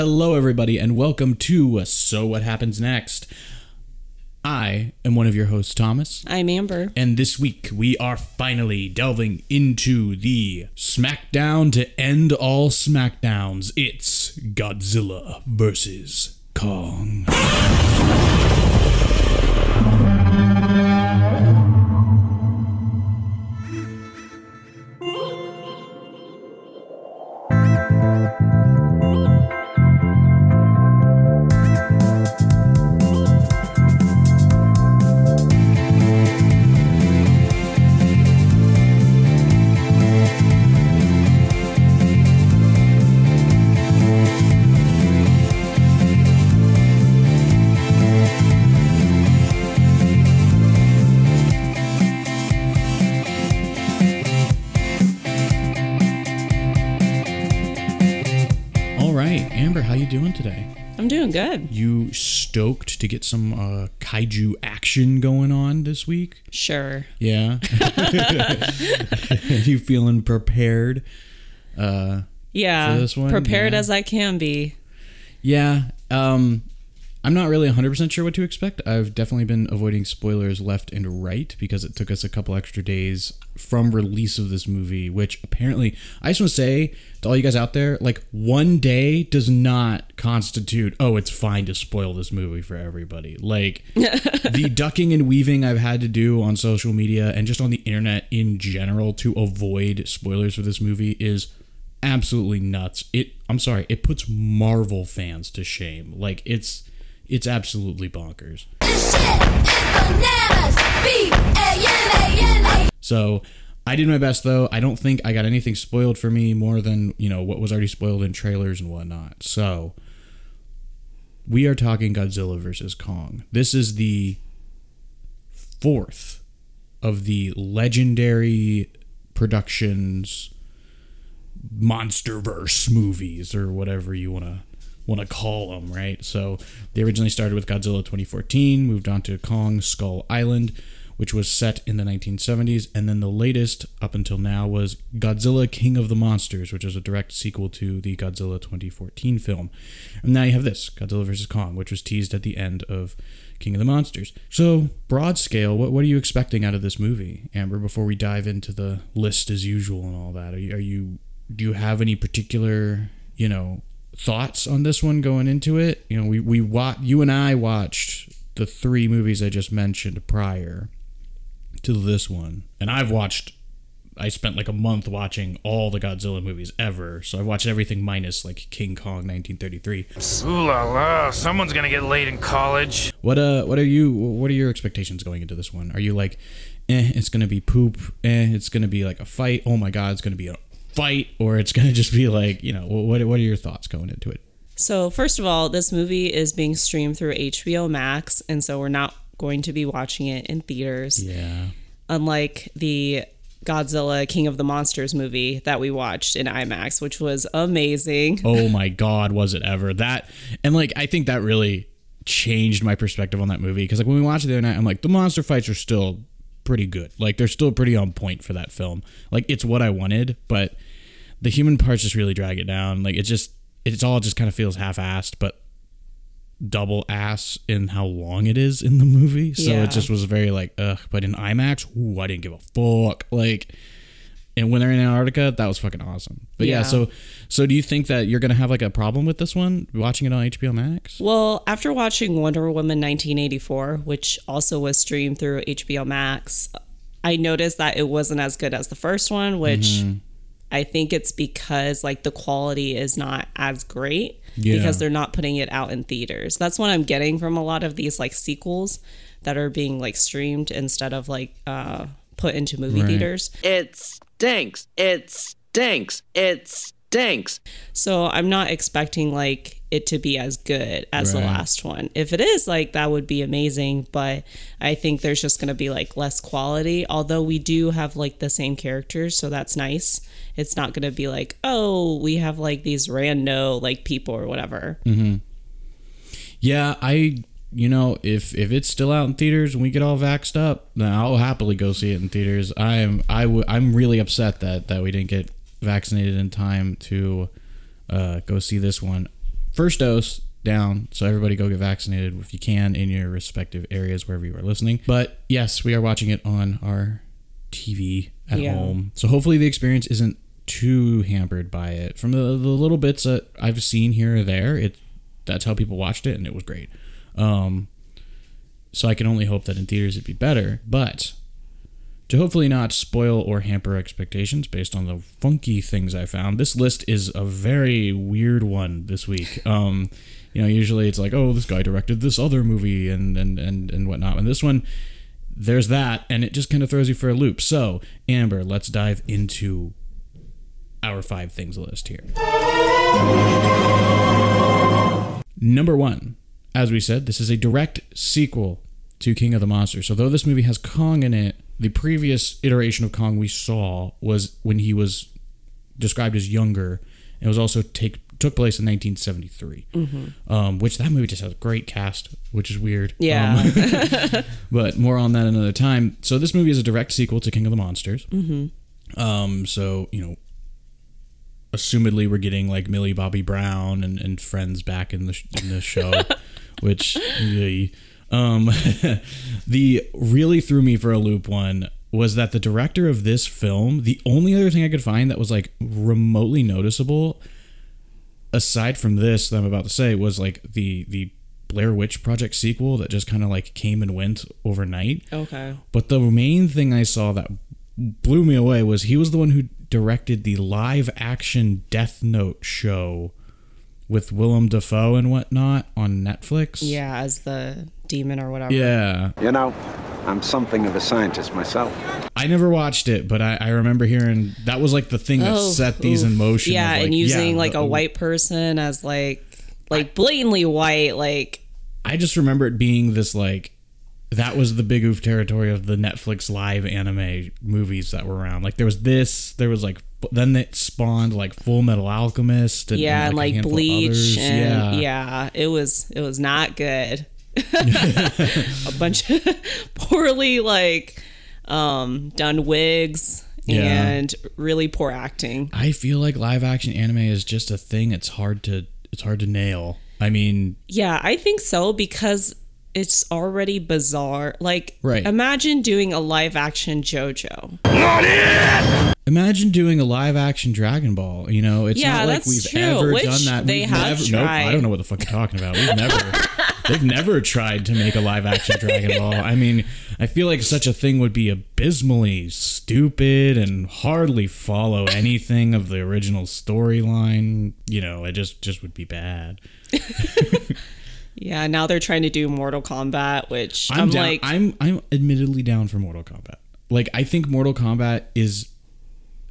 Hello, everybody, and welcome to So What Happens Next. I am one of your hosts, Thomas, I'm Amber. and this week we are finally delving into the SmackDown to end all SmackDowns. It's Godzilla versus Kong. Good. You stoked to get some uh, kaiju action going on this week? Sure. Yeah. Are you feeling prepared? Uh, Yeah. For this one, prepared yeah. as I can be. yeah. Um, I'm not really 100% sure what to expect. I've definitely been avoiding spoilers left and right because it took us a couple extra days from release of this movie, which apparently, I just want to say to all you guys out there, like, one day does not constitute, oh, it's fine to spoil this movie for everybody. Like, the ducking and weaving I've had to do on social media and just on the internet in general to avoid spoilers for this movie is absolutely nuts. It I'm sorry, it puts Marvel fans to shame. Like it's it's absolutely bonkers. This shit is bananas. B-A-N-A-N-A. So I did my best though. I don't think I got anything spoiled for me more than, you know, what was already spoiled in trailers and whatnot. So we are talking Godzilla versus Kong. This is the fourth of the legendary productions monsterverse movies or whatever you want to want to call them right? So they originally started with godzilla 2014 moved on to kong skull island which was set in the 1970s and then the latest up until now was godzilla king of the monsters which is a direct sequel to the godzilla 2014 film. And now you have this godzilla vs kong which was teased at the end of king of the monsters. So broad scale what, what are you expecting out of this movie amber before we dive into the list as usual and all that? Are you, are you do you have any particular you know thoughts on this one going into it. You know we we wa- you and i watched the three movies i just mentioned prior to this one. And i've watched i spent like a month watching all the godzilla movies ever. So i've watched everything minus like king kong 1933 Ooh la la, someone's gonna get laid in college. what uh what are you what are your expectations going into this one? Are you like eh it's gonna be poop eh it's gonna be like a fight. Oh my god it's gonna be a fight or it's gonna just be like you know what what are your thoughts going into it So, first of all, this movie is being streamed through HBO Max, and so we're not going to be watching it in theaters. yeah Unlike the Godzilla King of the Monsters movie that we watched in IMAX, which was amazing. oh my god was it ever that and like i think that really changed my perspective on that movie because like when we watched it the other night i'm like the monster fights are still pretty good like they're still pretty on point for that film like it's what i wanted but the human parts just really drag it down like it just it's all just kind of feels half-assed but double ass in how long it is in the movie so Yeah. it just was very like ugh but in imax ooh, i didn't give a fuck like and when they're in Antarctica, that was fucking awesome. But yeah. Yeah. so so do you think that you're gonna have like a problem with this one watching it on HBO Max? Well, after watching Wonder Woman 1984, which also was streamed through HBO Max, I noticed that it wasn't as good as the first one, which Mm-hmm. I think it's because like the quality is not as great Yeah. because they're not putting it out in theaters. That's what I'm getting from a lot of these like sequels that are being like streamed instead of like uh put into movie Right. theaters. It stinks. It stinks. It stinks. So I'm not expecting like it to be as good as the last one. If it is, like that would be amazing, but I think there's just going to be like less quality. Although we do have like the same characters, so that's nice. It's not going to be like, "Oh, we have like these rando like people or whatever." Mm-hmm. Yeah, I you know if if it's still out in theaters and we get all vaxxed up, then I'll happily go see it in theaters. I am I w- I'm really upset that that we didn't get vaccinated in time to uh, go see this one. first dose down. So everybody go get vaccinated if you can in your respective areas wherever you are listening. But yes, we are watching it on our TV at Yeah. home. So hopefully the experience isn't too hampered by it. From the, the little bits that I've seen here or there, it that's how people watched it and it was great. Um, so I can only hope that in theaters it'd be better. But to hopefully not spoil or hamper expectations based on the funky things I found, this list is a very weird one this week. Um, you know, usually it's like, oh, this guy directed this other movie and and and and whatnot, and this one, there's that, and it just kind of throws you for a loop. So, Amber, let's dive into our five things list here. Number one, as we said, this is a direct sequel to King of the Monsters. So, though this movie has Kong in it, the previous iteration of Kong we saw was when he was described as younger. It was also take took place in 1973, um, which that movie just has a great cast, which is weird. Yeah. Um, but more on that another time. So this movie is a direct sequel to King of the Monsters. Mm-hmm. Um, so you know, assumedly we're getting like Millie Bobby Brown and, and friends back in the sh- in the show, which yay. Um, the really threw me for a loop one was that the director of this film, the only other thing I could find that was like remotely noticeable, aside from this that I'm about to say, was like the the Blair Witch Project sequel that just kind of like came and went overnight. Okay. But the main thing I saw that blew me away was he was the one who directed the live action Death Note show with Willem Dafoe and whatnot on Netflix. Yeah, as the demon or whatever. Yeah. You know, I'm something of a scientist myself. I never watched it, but I, I remember hearing that was like the thing that Oh, set these in motion. Yeah, of, and using yeah, like the- a white person as like like blatantly white, like I just remember it being this like that was the big oof territory of the Netflix live anime movies that were around. Like there was this, there was like then it spawned like Full Metal Alchemist and, yeah, and a like, handful of bleach others. and yeah. yeah. it was it was not good. a bunch of poorly like um done wigs Yeah. and really poor acting. I feel like live action anime is just a thing. It's hard to it's hard to nail. I mean, Yeah, I think so because it's already bizarre. Like Right. imagine doing a live action JoJo. Not it. imagine doing a live action Dragon Ball. You know, it's Yeah, not like we've true, ever which done that. they We've have never, Nope, I don't know what the fuck you're talking about. We've never. They've never tried to make a live action Dragon Ball. I mean, I feel like such a thing would be abysmally stupid and hardly follow anything of the original storyline. You know, it just just would be bad. Yeah, now they're trying to do Mortal Kombat, which I'm, I'm, down, like I'm I'm admittedly down for Mortal Kombat. Like I think Mortal Kombat is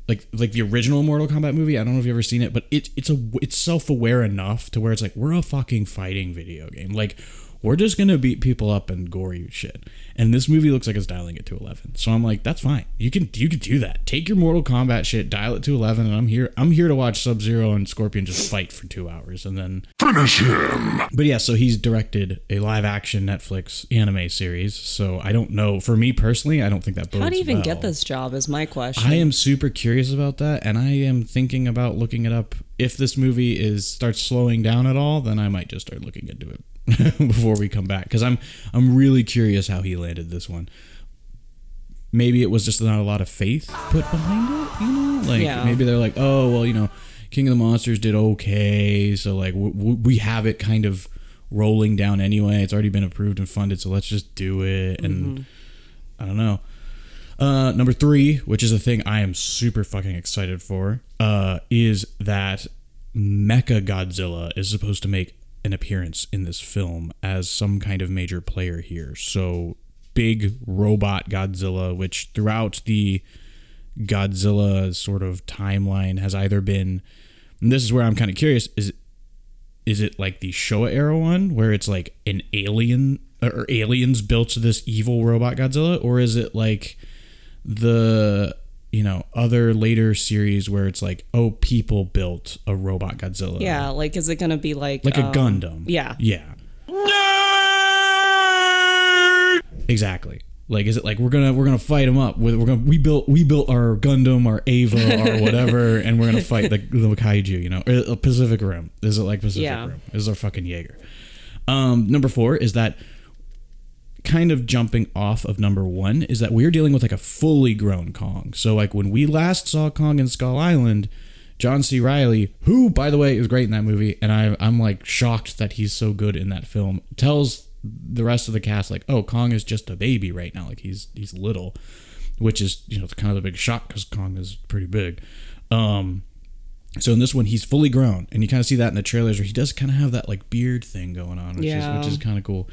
like like the original Mortal Kombat movie. I don't know if you've ever seen it, but it it's a it's self aware enough to where it's like we're a fucking fighting video game. Like we're just gonna beat people up and gory shit. And this movie looks like it's dialing it to eleven. So I'm like, that's fine. You can you can do that. Take your Mortal Kombat shit, dial it to eleven, and I'm here. I'm here to watch Sub Zero and Scorpion just fight for two hours, and then Finish him! but yeah, so he's directed a live action Netflix anime series. So I don't know. For me personally, I don't think that bodes how do you even well. get this job is my question. I am super curious about that, and I am thinking about looking it up. If this movie is starts slowing down at all, then I might just start looking into it before we come back because I'm I'm really curious how he landed this one. Maybe it was just not a lot of faith put behind it, you know. Like Yeah. maybe they're like, oh well, you know, King of the Monsters did okay, so like w- w- we have it kind of rolling down anyway. It's already been approved and funded, so let's just do it. And I don't know. Uh, number three, which is a thing I am super fucking excited for, uh, is that Mecha Godzilla is supposed to make an appearance in this film as some kind of major player here. So, big robot Godzilla, which throughout the Godzilla sort of timeline has either been, this is where I'm kind of curious, is is it like the Showa era one where it's like an alien or aliens built this evil robot Godzilla, or is it like the you know other later series where it's like oh people built a robot Godzilla yeah, like is it gonna be like like a um, Gundam Yeah. yeah exactly Like, is it like we're gonna we're gonna fight them up? With we're gonna we built we built our Gundam, our Eva, or whatever, and we're gonna fight the, the kaiju. You know, or, uh, Pacific Rim. Is it like Pacific Yeah. Rim? Is our fucking Jaeger? Um, number four is that kind of jumping off of number one is that we're dealing with like a fully grown Kong. So like when we last saw Kong in Skull Island, John C. Reilly, who by the way is great in that movie, and I, I'm like shocked that he's so good in that film, tells the rest of the cast like, oh, Kong is just a baby right now, like he's he's little, which is you know kind of the big shock because Kong is pretty big. Um, so in this one, he's fully grown, and you kind of see that in the trailers where he does kind of have that like beard thing going on, which Yeah. is which is kind of cool.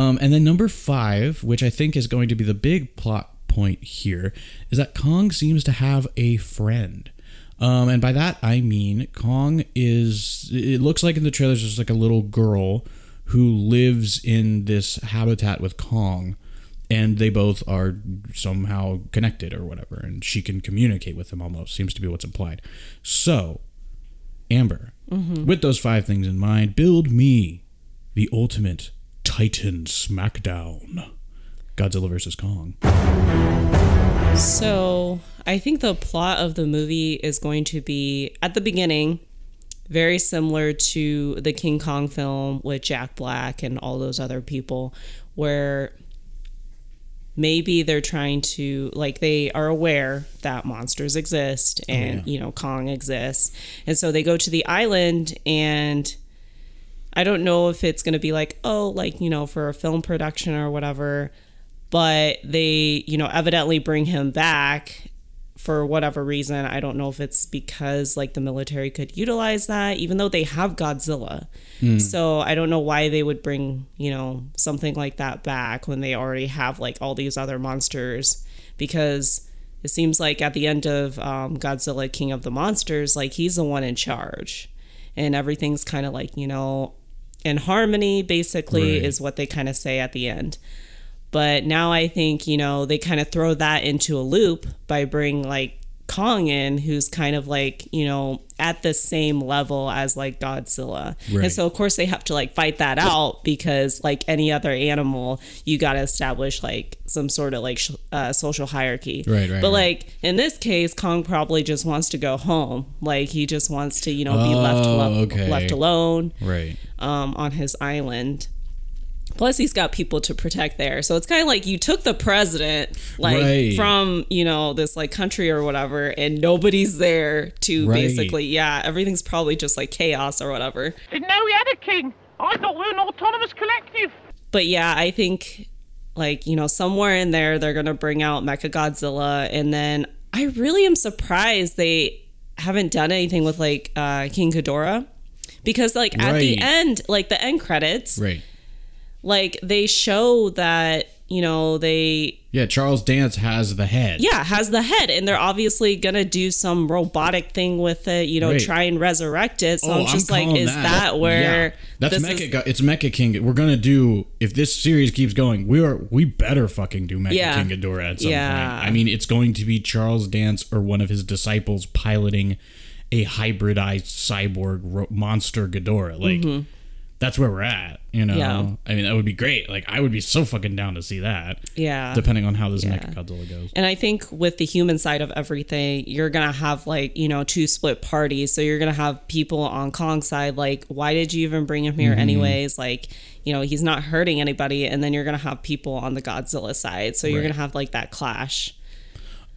Um, and then number five, which I think is going to be the big plot point here, is that Kong seems to have a friend. Um, and by that I mean Kong is. It looks like in the trailers there's like a little girl who lives in this habitat with Kong, and they both are somehow connected or whatever, and she can communicate with him almost. Seems to be what's implied. So, Amber, with those five things in mind, build me the ultimate Titan Smackdown. Godzilla vs. Kong. So I think the plot of the movie is going to be at the beginning very similar to the King Kong film with Jack Black and all those other people, where maybe they're trying to like they are aware that monsters exist and oh, you know Kong exists, and so they go to the island and. I don't know if it's going to be like, oh, like, you know, for a film production or whatever, but they, you know, evidently bring him back for whatever reason. I don't know if it's because like the military could utilize that, even though they have Godzilla. So I don't know why they would bring, you know, something like that back when they already have like all these other monsters because it seems like at the end of um, Godzilla King of the Monsters, like he's the one in charge and everything's kind of like, you know, in harmony, basically, Right. is what they kind of say at the end. But now I think, you know, they kind of throw that into a loop by bringing like Kong in, who's kind of like, you know, at the same level as like Godzilla. Right. And so, of course, they have to like fight that out because, like any other animal, you got to establish like some sort of like sh- uh, social hierarchy. Right, right, But right. like in this case, Kong probably just wants to go home. Like he just wants to, you know, be left, Oh, left, okay. left alone Right. Um, on his island. Plus, he's got people to protect there, so it's kind of like you took the president, like Right. from you know this like country or whatever, and nobody's there to Right. basically, yeah, everything's probably just like chaos or whatever. Didn't know we had a king. I thought we were an autonomous collective. But yeah, I think like you know somewhere in there they're gonna bring out Mecha Godzilla, and then I really am surprised they haven't done anything with like uh, King Ghidorah. Because like at the end, like the end credits, Right. like they show that you know they Yeah, Charles Dance has the head. yeah has the head and they're obviously gonna do some robotic thing with it you know Right. try and resurrect it so Oh, i'm just calling like is that, where Yeah. that's Mecha? is- it's Mecha King. We're gonna do if this series keeps going. We are we better fucking do Mecha Yeah. King Ghidorah at some Yeah. point. I mean, it's going to be Charles Dance or one of his disciples piloting a hybridized cyborg ro- monster Ghidorah. Like that's where we're at. You know. Mm-hmm. Yeah. I mean, that would be great. Like I would be so fucking down to see that. yeah Depending on how this Yeah. Mecha Godzilla goes. and i think with the human side of everything you're gonna have like you know two split parties so you're gonna have people on kong's side like why did you even bring him here Mm-hmm. anyways like you know he's not hurting anybody and then you're gonna have people on the godzilla side so you're Right. gonna have like that clash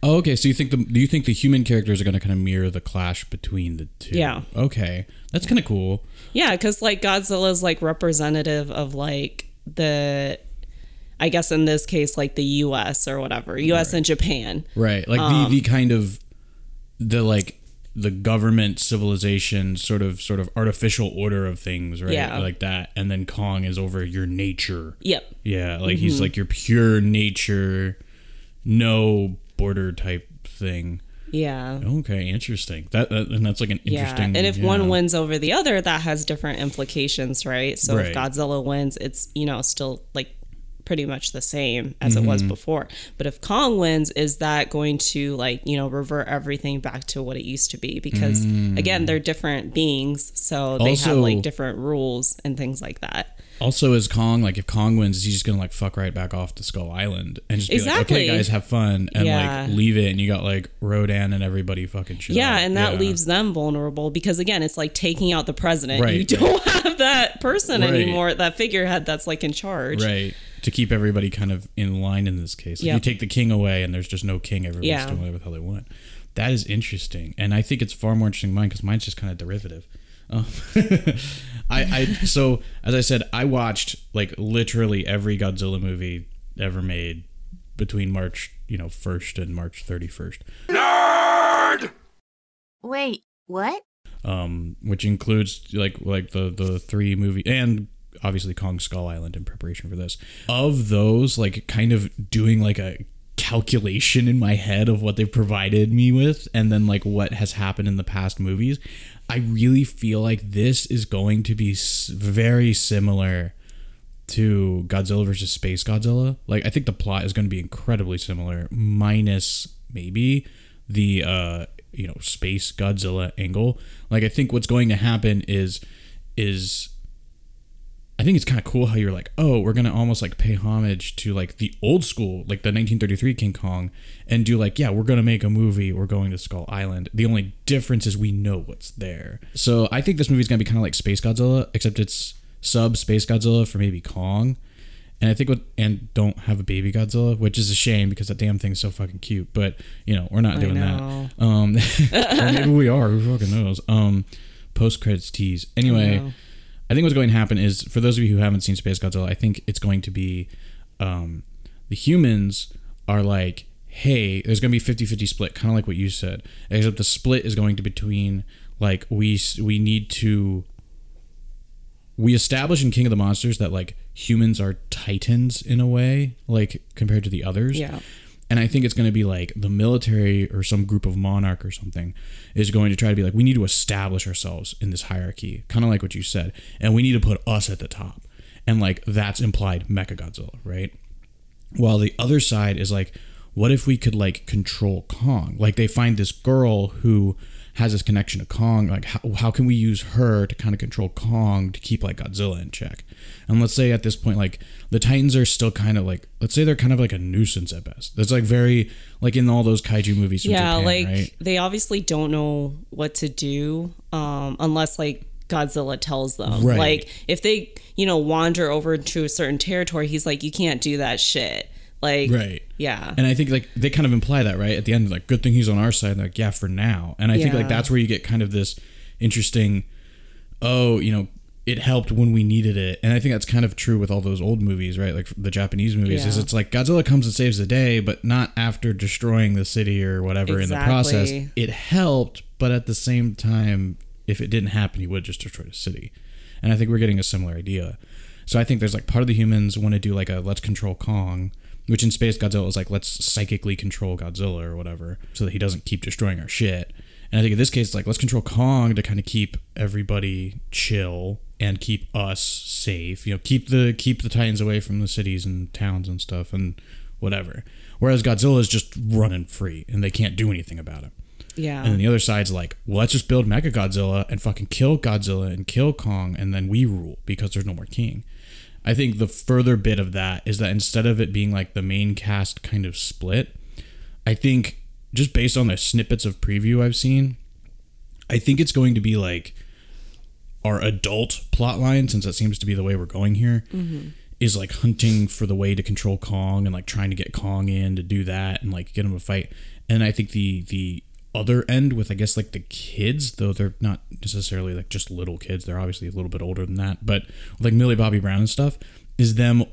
Oh, okay. So you think the do you think the human characters are going to kind of mirror the clash between the two? Yeah. Okay, that's kind of cool. Yeah, because like Godzilla's like representative of like the, I guess in this case like the U.S. or whatever, U.S. and Japan. Right. Like Um, the the kind of the like the government civilization sort of sort of artificial order of things, right? Yeah. Like that. And then Kong is over your nature. Yep. Yeah, like Mm-hmm. he's like your pure nature, no border type thing. Yeah. Okay, interesting. That, that and that's like an interesting. Yeah, and if yeah. one wins over the other, that has different implications, right? So Right. if Godzilla wins, it's you know still like pretty much the same as it was mm-hmm. before. But if Kong wins, is that going to like, you know, revert everything back to what it used to be? Because again, mm. they're different beings, so they have like different rules and things like that. Also, is Kong like if Kong wins, is he just gonna like fuck right back off to Skull Island and just be like, okay, guys, have fun and Yeah. like leave it, and you got like Rodan and everybody fucking shit. Yeah, up. and that Yeah. leaves them vulnerable because again, it's like taking out the president. You don't have that person Right. anymore, that figurehead that's like in charge. right to keep everybody kind of in line in this case. Like Yep. You take the king away, and there's just no king. Everybody's Yeah. doing whatever the hell they want. That is interesting, and I think it's far more interesting than mine because mine's just kind of derivative. Um, I, I so as I said, I watched like literally every Godzilla movie ever made between March, you know, first and March thirty first. Nerd. Wait, what? um, which includes like like the the three movie and obviously Kong Skull Island in preparation for this. Of those, like kind of doing like a calculation in my head of what they've provided me with and then like what has happened in the past movies i really feel like this is going to be very similar to Godzilla versus Space Godzilla. Like I think the plot is going to be incredibly similar, minus maybe the uh you know space Godzilla angle. Like I think what's going to happen is is I think it's kind of cool how you're like, oh, we're gonna almost like pay homage to like the old school, like the 1933 King Kong, and do like, yeah, we're gonna make a movie. We're going to Skull Island. The only difference is we know what's there. So I think this movie's gonna be kind of like Space Godzilla, except it's sub Space Godzilla for maybe Kong. And I think what and don't have a baby Godzilla, which is a shame because that damn thing's so fucking cute. But you know, we're not doing that. Um, maybe we are. Who fucking knows? Um, post credits tease. Anyway. I think what's going to happen is for those of you who haven't seen Space Godzilla, I think it's going to be um, the humans are like, hey, there's going to be 50-50 split, kind of like what you said. Except the split is going to be between like we we need to we establish in King of the Monsters that like humans are titans in a way, like compared to the others. Yeah. And I think it's going to be like the military or some group of monarch or something is going to try to be like, we need to establish ourselves in this hierarchy, kind of like what you said. And we need to put us at the top. And like that's implied Mechagodzilla, right? While the other side is like, what if we could like control Kong? Like they find this girl who has this connection to Kong. Like how, how can we use her to kind of control Kong to keep like Godzilla in check? And let's say at this point, like the Titans are still kind of like, let's say they're kind of like a nuisance at best. That's like very like in all those kaiju movies yeah, Japan, like right? they obviously don't know what to do um, unless like Godzilla tells them. Right. Like if they, you know, wander over to a certain territory, he's like, you can't do that shit. Like, Right. Yeah. And I think like they kind of imply that, right? At the end, like, good thing he's on our side. Like, yeah, for now. And I think like that's where you get kind of this interesting, oh, you know, it helped when we needed it. And I think that's kind of true with all those old movies, right? Like the Japanese movies, is it's like Godzilla comes and saves the day, but not after destroying the city or whatever in the process. It helped, but at the same time, if it didn't happen, he would just destroy the city. And I think we're getting a similar idea. So I think there's like part of the humans want to do like a let's control Kong, which in Space Godzilla is like let's psychically control Godzilla or whatever, so that he doesn't keep destroying our shit. And I think in this case, it's like let's control Kong to kind of keep everybody chill and keep us safe. You know, keep the keep the Titans away from the cities and towns and stuff and whatever. Whereas Godzilla is just running free and they can't do anything about it. yeah. And then the other side's like, well, let's just build Mega Godzilla and fucking kill Godzilla and kill Kong, and then we rule because there's no more king. I think the further bit of that is that instead of it being like the main cast kind of split, I think just based on the snippets of preview I've seen, I think it's going to be like our adult plot line, since that seems to be the way we're going here, mm-hmm. is like hunting for the way to control Kong and like trying to get Kong in to do that and like get him a fight. And I think the the other end with I guess like the kids, though they're not necessarily like just little kids, they're obviously a little bit older than that, but like Millie Bobby Brown and stuff, is them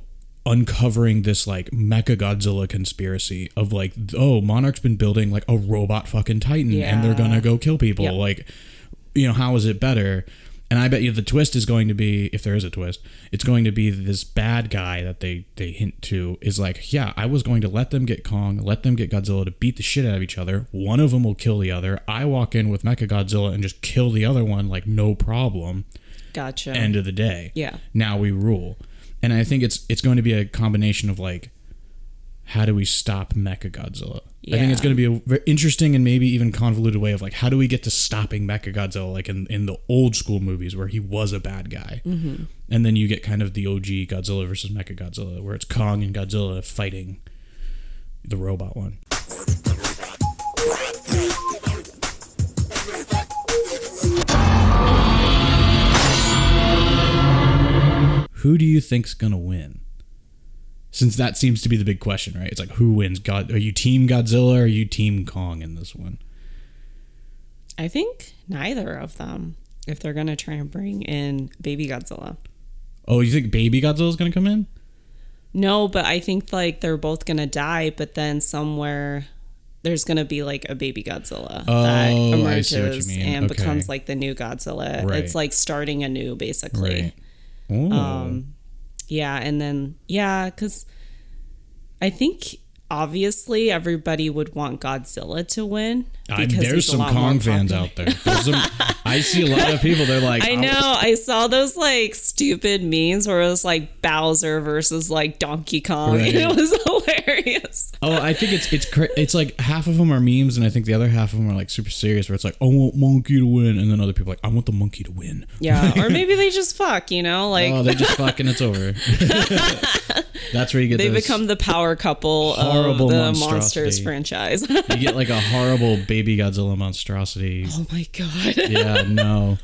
uncovering this like mecha Godzilla conspiracy of like, oh, Monarch's been building like a robot fucking Titan and they're gonna go kill people. Yep. Like, you know, how is it better? And I bet you the twist is going to be, if there is a twist, it's going to be this bad guy that they they hint to is like, yeah, I was going to let them get Kong, let them get Godzilla to beat the shit out of each other. One of them will kill the other. I walk in with Mecha Godzilla and just kill the other one like no problem gotcha. end of the day. Yeah. Now we rule. and I think it's it's going to be a combination of like, how do we stop Mecha Godzilla? I think it's going to be a very interesting and maybe even convoluted way of like, how do we get to stopping Mecha Godzilla like in in the old school movies where he was a bad guy, Mm-hmm. and then you get kind of the OG Godzilla versus Mecha Godzilla where it's Kong and Godzilla fighting the robot one. Who do you think's gonna win? Since that seems to be the big question, right? It's like who wins? God, are you Team Godzilla or are you Team Kong in this one? I think neither of them. If they're gonna try and bring in Baby Godzilla. Oh, you think Baby Godzilla's gonna come in? No, but I think like they're both gonna die, but then somewhere there's gonna be like a baby Godzilla that Oh, I emerges see what you mean. and Okay. becomes like the new Godzilla. Right. It's like starting anew, basically. Right. Um, yeah, and then yeah, because I think obviously everybody would want Godzilla to win. I, there's some Kong fans out there. Some, I see a lot of people. They're like, I "Oh, know. I saw those like stupid memes where it was like Bowser versus like Donkey Kong. Right. It was hilarious. Oh, I think it's it's it's like half of them are memes, and I think the other half of them are like super serious. Where it's like, I want monkey to win, and then other people are like, I want the monkey to win. Yeah, or maybe they just fuck. You know, like oh, they just fucking it's over. That's where you get they become the power couple of the. Monsters franchise. you get like a horrible baby Godzilla monstrosity. oh my god. Yeah, no.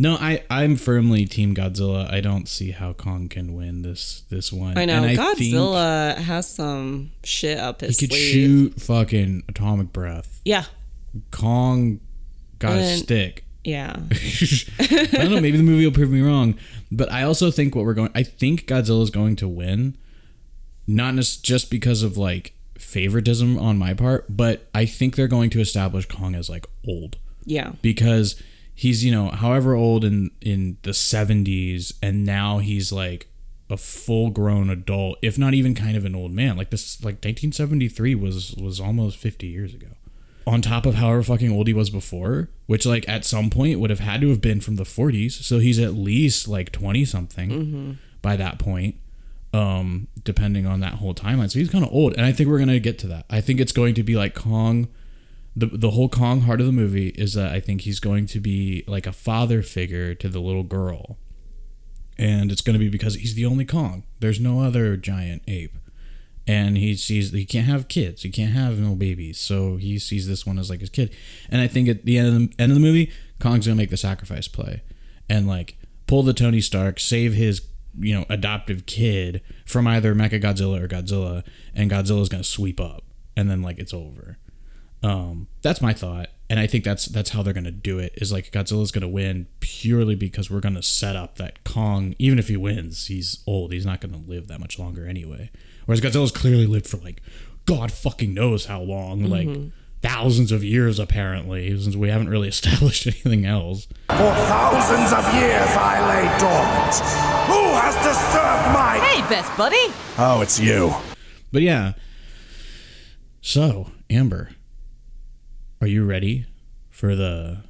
No, I I'm firmly team Godzilla. I don't see how Kong can win this this one. I know And I think Godzilla has some shit up his. Sleeve. He could sleeve. shoot fucking atomic breath. Yeah, Kong got a And- stick. yeah. I don't know. Maybe the movie will prove me wrong, but I also think what we're going. I think Godzilla is going to win, not just because of like favoritism on my part, but I think they're going to establish Kong as like old. Yeah. because he's you know however old in in the 70s and now he's like a full grown adult if not even kind of an old man. Like this like 1973 was was almost 50 years ago. On top of however fucking old he was before which like at some point would have had to have been from the 40s so he's at least like 20 something by that point. Um depending on that whole timeline. So he's kind of old and i think we're gonna get to that. I think it's going to be like kong the the whole Kong heart of the movie is that I think he's going to be like a father figure to the little girl, and it's going to be because he's the only Kong. There's no other giant ape, and he sees he can't have kids, he can't have no babies, so he sees this one as like his kid. And I think at the end of the end of the movie, Kong's gonna make the sacrifice play, and like pull the Tony Stark, save his you know adoptive kid from either Mecha Godzilla or Godzilla, and Godzilla's gonna sweep up, and then like it's over. Um, that's my thought, and I think that's that's how they're gonna do it. Is like Godzilla's gonna win purely because we're gonna set up that Kong, even if he wins, he's old. He's not gonna live that much longer anyway. Whereas Godzilla's clearly lived for like God fucking knows how long, like thousands of years apparently, since we haven't really established anything else. For thousands of years I lay dormant. Who has disturbed my... Hey, best buddy. Oh, it's you. But yeah. So Amber, are you ready for the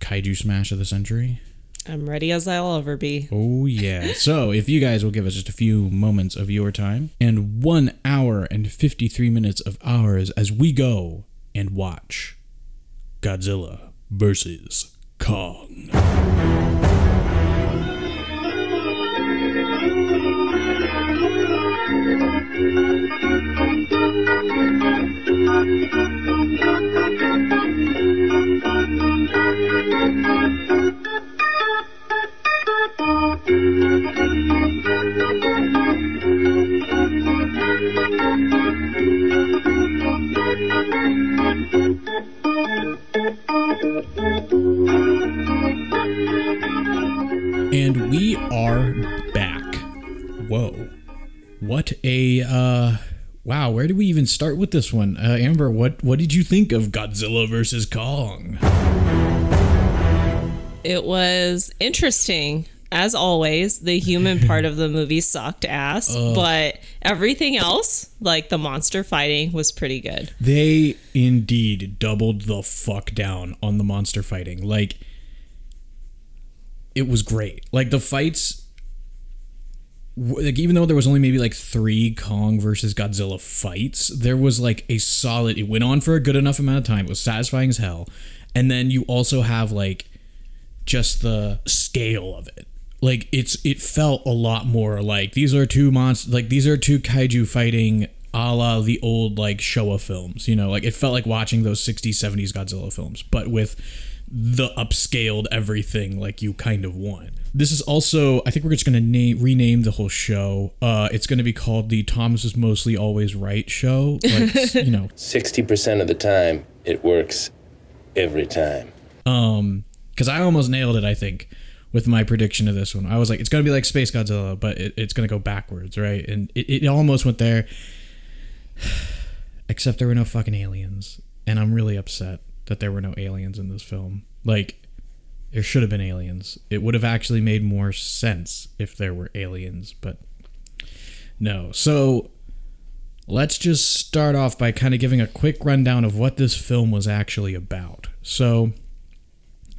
kaiju smash of the century? I'm ready as I'll ever be. Oh, yeah. so, if you guys will give us just a few moments of your time and one hour and 53 minutes of ours as we go and watch Godzilla versus Kong. And we are back. Whoa. What a uh wow, where did we even start with this one? Uh Amber, what what did you think of Godzilla versus Kong? It was interesting. As always, the human part of the movie sucked ass, but everything else, like the monster fighting, was pretty good. They indeed doubled the fuck down on the monster fighting. Like it was great. Like the fights like even though there was only maybe like three Kong versus Godzilla fights, there was like a solid. It went on for a good enough amount of time. It was satisfying as hell, and then you also have like just the scale of it. Like it's it felt a lot more like these are two monsters. Like these are two kaiju fighting a la the old like Showa films. You know, like it felt like watching those 60s, 70s Godzilla films, but with the upscaled everything like you kind of want. This is also, I think we're just going to name rename the whole show. Uh, it's going to be called the Thomas is mostly always right show. Like, you know, 60% of the time, it works every time. um, because I almost nailed it. I think with my prediction of this one, I was like, it's going to be like Space Godzilla, but it, it's going to go backwards, right? And it, it almost went there. Except there were no fucking aliens, and I'm really upset that there were no aliens in this film. Like, there should have been aliens. It would have actually made more sense if there were aliens, but no. So let's just start off by kind of giving a quick rundown of what this film was actually about. So,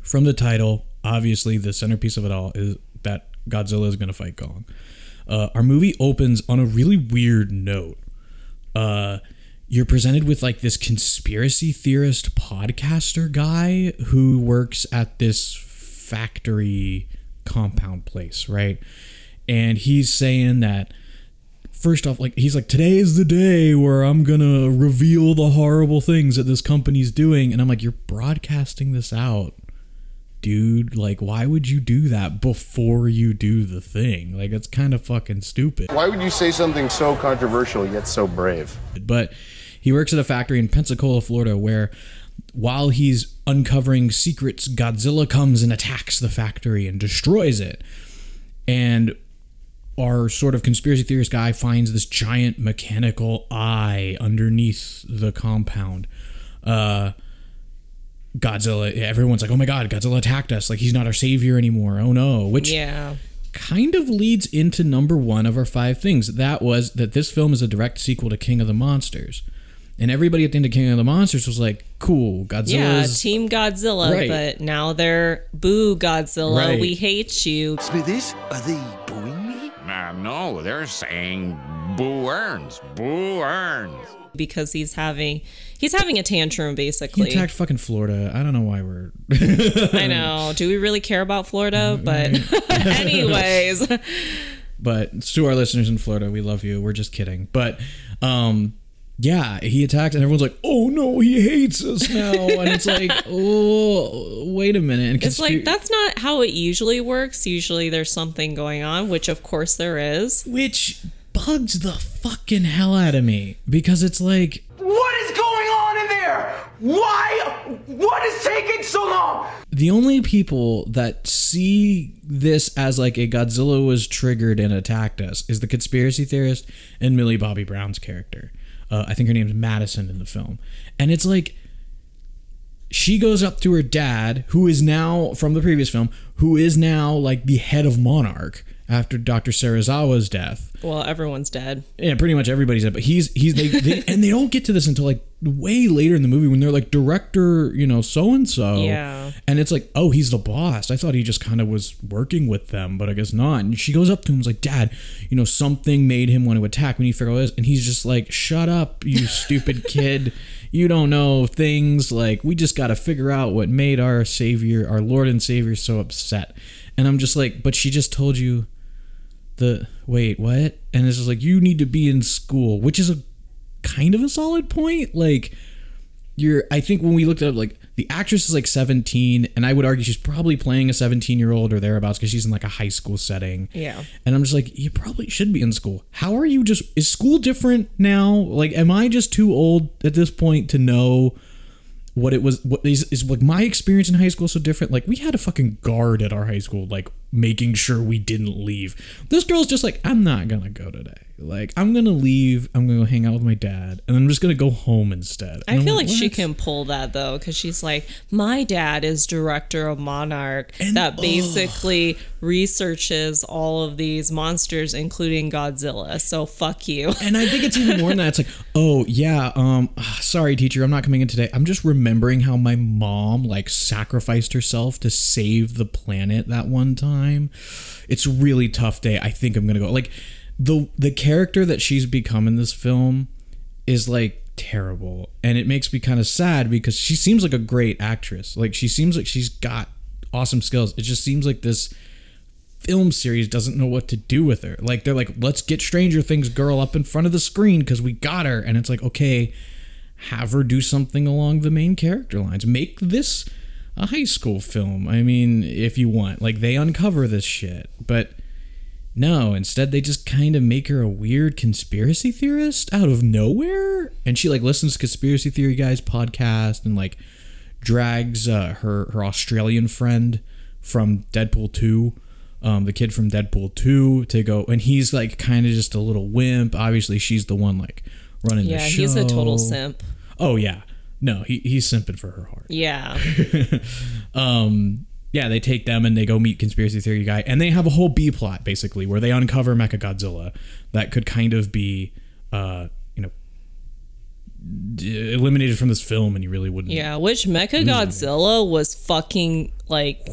from the title, obviously the centerpiece of it all is that Godzilla is going to fight Kong. Uh, our movie opens on a really weird note. Uh, you're presented with like this conspiracy theorist podcaster guy who works at this factory compound place, right? And he's saying that first off, like he's like, today is the day where I'm gonna reveal the horrible things that this company's doing, and I'm like, you're broadcasting this out, dude. Like, why would you do that before you do the thing? Like, it's kind of fucking stupid. Why would you say something so controversial yet so brave? But he works at a factory in Pensacola, Florida, where while he's uncovering secrets, Godzilla comes and attacks the factory and destroys it. And our sort of conspiracy theorist guy finds this giant mechanical eye underneath the compound. Uh, Godzilla, everyone's like, oh my god, Godzilla attacked us. Like, he's not our savior anymore. Oh no. Which Yeah. kind of leads into number one of our five things. That was that this film is a direct sequel to King of the Monsters. And everybody at the end of King of the Monsters was like, cool, Godzilla. Yeah, Team Godzilla, Right. but now they're boo Godzilla. Right. We hate you. Smithers, are they booing me? Uh, no, they're saying boo earns, boo earns. because he's having he's having a tantrum basically. he basically. attacked fucking Florida. I don't know why we're. I know. Do we really care about Florida? But anyways, but to our listeners in Florida, we love you. We're just kidding. But um yeah, he attacked and everyone's like, "Oh no, he hates us now." and it's like, "Oh, wait a minute." And it's like that's not how it usually works. Usually there's something going on, which of course there is. which bugs the fucking hell out of me because it's like What is going on in there? Why? What is taking so long? the only people that see this as like a Godzilla was triggered and attacked us is the conspiracy theorist and Millie Bobby Brown's character. Uh, I think her name's Madison in the film, and it's like she goes up to her dad, who is now from the previous film, who is now like the head of Monarch after Dr. Serizawa's death. Well, everyone's dead. Yeah, pretty much everybody's dead, but he's he's they, they and they don't get to this until like way later in the movie when they're like director, you know, so and so. Yeah. And it's like, oh, he's the boss. I thought he just kind of was working with them, but I guess not. And she goes up to him and is like, Dad, you know, something made him want to attack. We need to figure out what it is. And he's just like, Shut up, you stupid kid. You don't know things. Like, we just gotta figure out what made our savior, our Lord and Savior so upset. And I'm just like, but she just told you the wait what? And it's just like you need to be in school which is a kind of a solid point like you're i think when we looked at like the actress is like 17 and i would argue she's probably playing a 17 year old or thereabouts because she's in like a high school setting. Yeah. and i'm just like you probably should be in school. How are you just is school different now? Like am i just too old at this point to know what it was what is, is like my experience in high school so different? Like we had a fucking guard at our high school like making sure we didn't leave. This girl's just like i'm not gonna go today Like I'm gonna leave. I'm gonna go hang out with my dad, and I'm just gonna go home instead. I And I'm feel like she can pull that though, because she's like, my dad is director of Monarch that basically researches all of these monsters, including Godzilla. So fuck you. And I think it's even more than that. It's like, oh yeah, um, ah, sorry, teacher, I'm not coming in today. I'm just remembering how my mom like sacrificed herself to save the planet that one time. It's a really tough day. I think I'm gonna go. Like the the character that she's become in this film is like terrible, and it makes me kind of sad because she seems like a great actress. Like she seems like she's got awesome skills. It just seems like this film series doesn't know what to do with her. Like they're like, let's get Stranger Things girl up in front of the screen because we got her, and it's like, okay, have her do something along the main character lines. Make this a high school film. I mean, if you want, like they uncover this shit, but no, instead they just kind of make her a weird conspiracy theorist out of nowhere, and she like listens to conspiracy theory guys podcast and like drags uh, her her Australian friend from Deadpool two, um, the kid from Deadpool two, to go, and he's like kind of just a little wimp. Obviously, she's the one like running Yeah, the show. Yeah, he's a total simp. Oh yeah, no, he he's simping for her heart. Yeah. um yeah they take them and they go meet conspiracy theory guy and they have a whole b plot basically where they uncover mechagodzilla that could kind of be uh you know d- eliminated from this film and you really wouldn't Yeah, which Mecha Godzilla was fucking like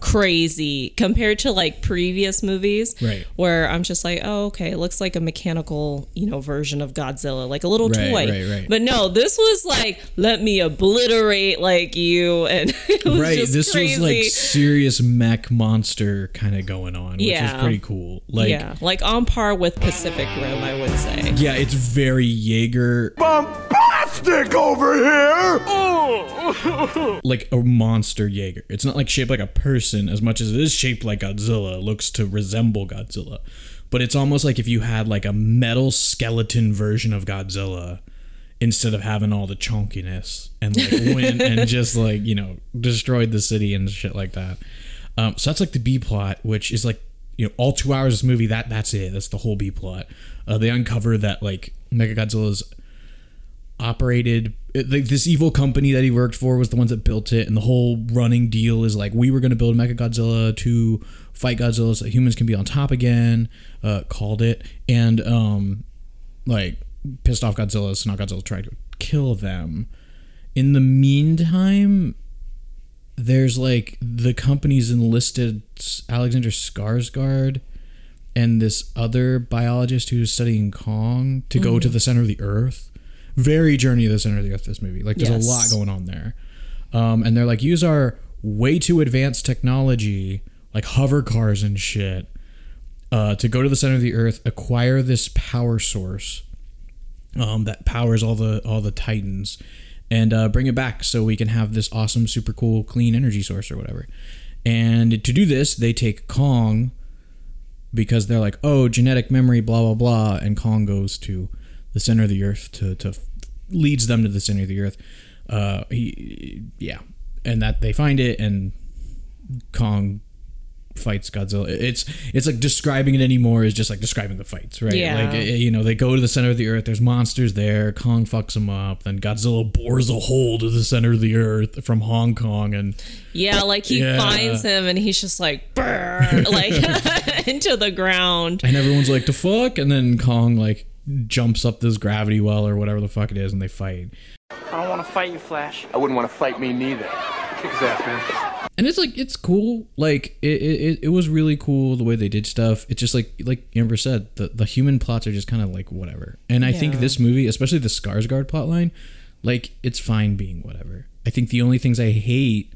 crazy compared to like previous movies. Right. Where I'm just like, oh, okay, it looks like a mechanical, you know, version of Godzilla, like a little Right, toy. right, right. But no, this was like, let me obliterate like you. And it was right just this crazy. was like serious mech monster kind of going on which Yeah. was pretty cool like yeah, like on par with Pacific Rim, I would say. yeah it's very jaeger Bombastic over here! like a monster Jaeger. It's not like shaped like a person as much as it is shaped like Godzilla. It looks to resemble Godzilla. But it's almost like if you had like a metal skeleton version of Godzilla instead of having all the chunkiness and like went and just like, you know, destroyed the city and shit like that. Um, so that's like the B plot, which is like you know all two hours of this movie. That that's it. That's the whole B plot. Uh, they uncover that like Mechagodzilla's operated like this evil company that he worked for was the ones that built it and the whole running deal is like we were going to build Mechagodzilla to fight Godzilla so humans can be on top again uh called it and um like pissed off Godzilla so now Godzilla tried to kill them in the meantime there's like the company's enlisted Alexander Skarsgård and this other biologist who's studying Kong to go to Mhm. the center of the earth. Very Journey to the Center of the Earth. This movie, like, there's Yes. a lot going on there, um, and they're like, use our way too advanced technology, like hover cars and shit, uh, to go to the center of the Earth, acquire this power source um, that powers all the all the Titans, and uh, bring it back so we can have this awesome, super cool, clean energy source or whatever. And to do this, they take Kong because they're like, oh, genetic memory, blah blah blah, and Kong goes to the center of the earth to to leads them to the center of the earth. Uh, he, yeah, and that they find it, and Kong fights Godzilla. It's it's like describing it anymore is just like describing the fights, right? Yeah. Like eh, you know, they go to the center of the earth. There's monsters there. Kong fucks them up. Then Godzilla bores a hole to the center of the earth from Hong Kong, and Yeah, like he Yeah. finds him and he's just like, "Brr," like into the ground. and everyone's like, "The fuck!" And then Kong like jumps up this gravity well or whatever the fuck it is, and they fight. I don't want to fight you, Flash. I wouldn't want to fight me neither. Kick his ass, man. and it's like it's cool like it, it, it was really cool the way they did stuff it's just like like amber said the, the human plots are just kind of like whatever and i think this movie especially the skarsgård plotline like it's fine being whatever i think the only things i hate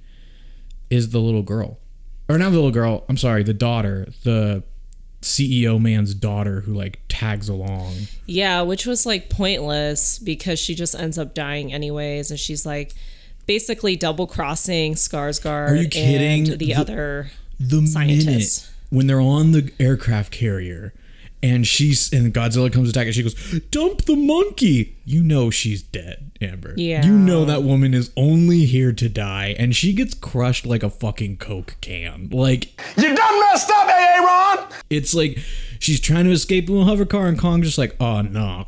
is the little girl or not the little girl i'm sorry the daughter the ceo man's daughter who like tags along Yeah, which was like pointless because she just ends up dying anyways, and she's like basically double crossing Skarsgård Are you kidding? and the, The- other the scientists. minute when they're on the aircraft carrier And she's and Godzilla comes attack and she goes, "Dump the monkey." You know she's dead, Amber. Yeah. You know that woman is only here to die, and she gets crushed like a fucking coke can. Like You done messed up, Aaron! it's like she's trying to escape in a hover car, and Kong just like, "Oh no,"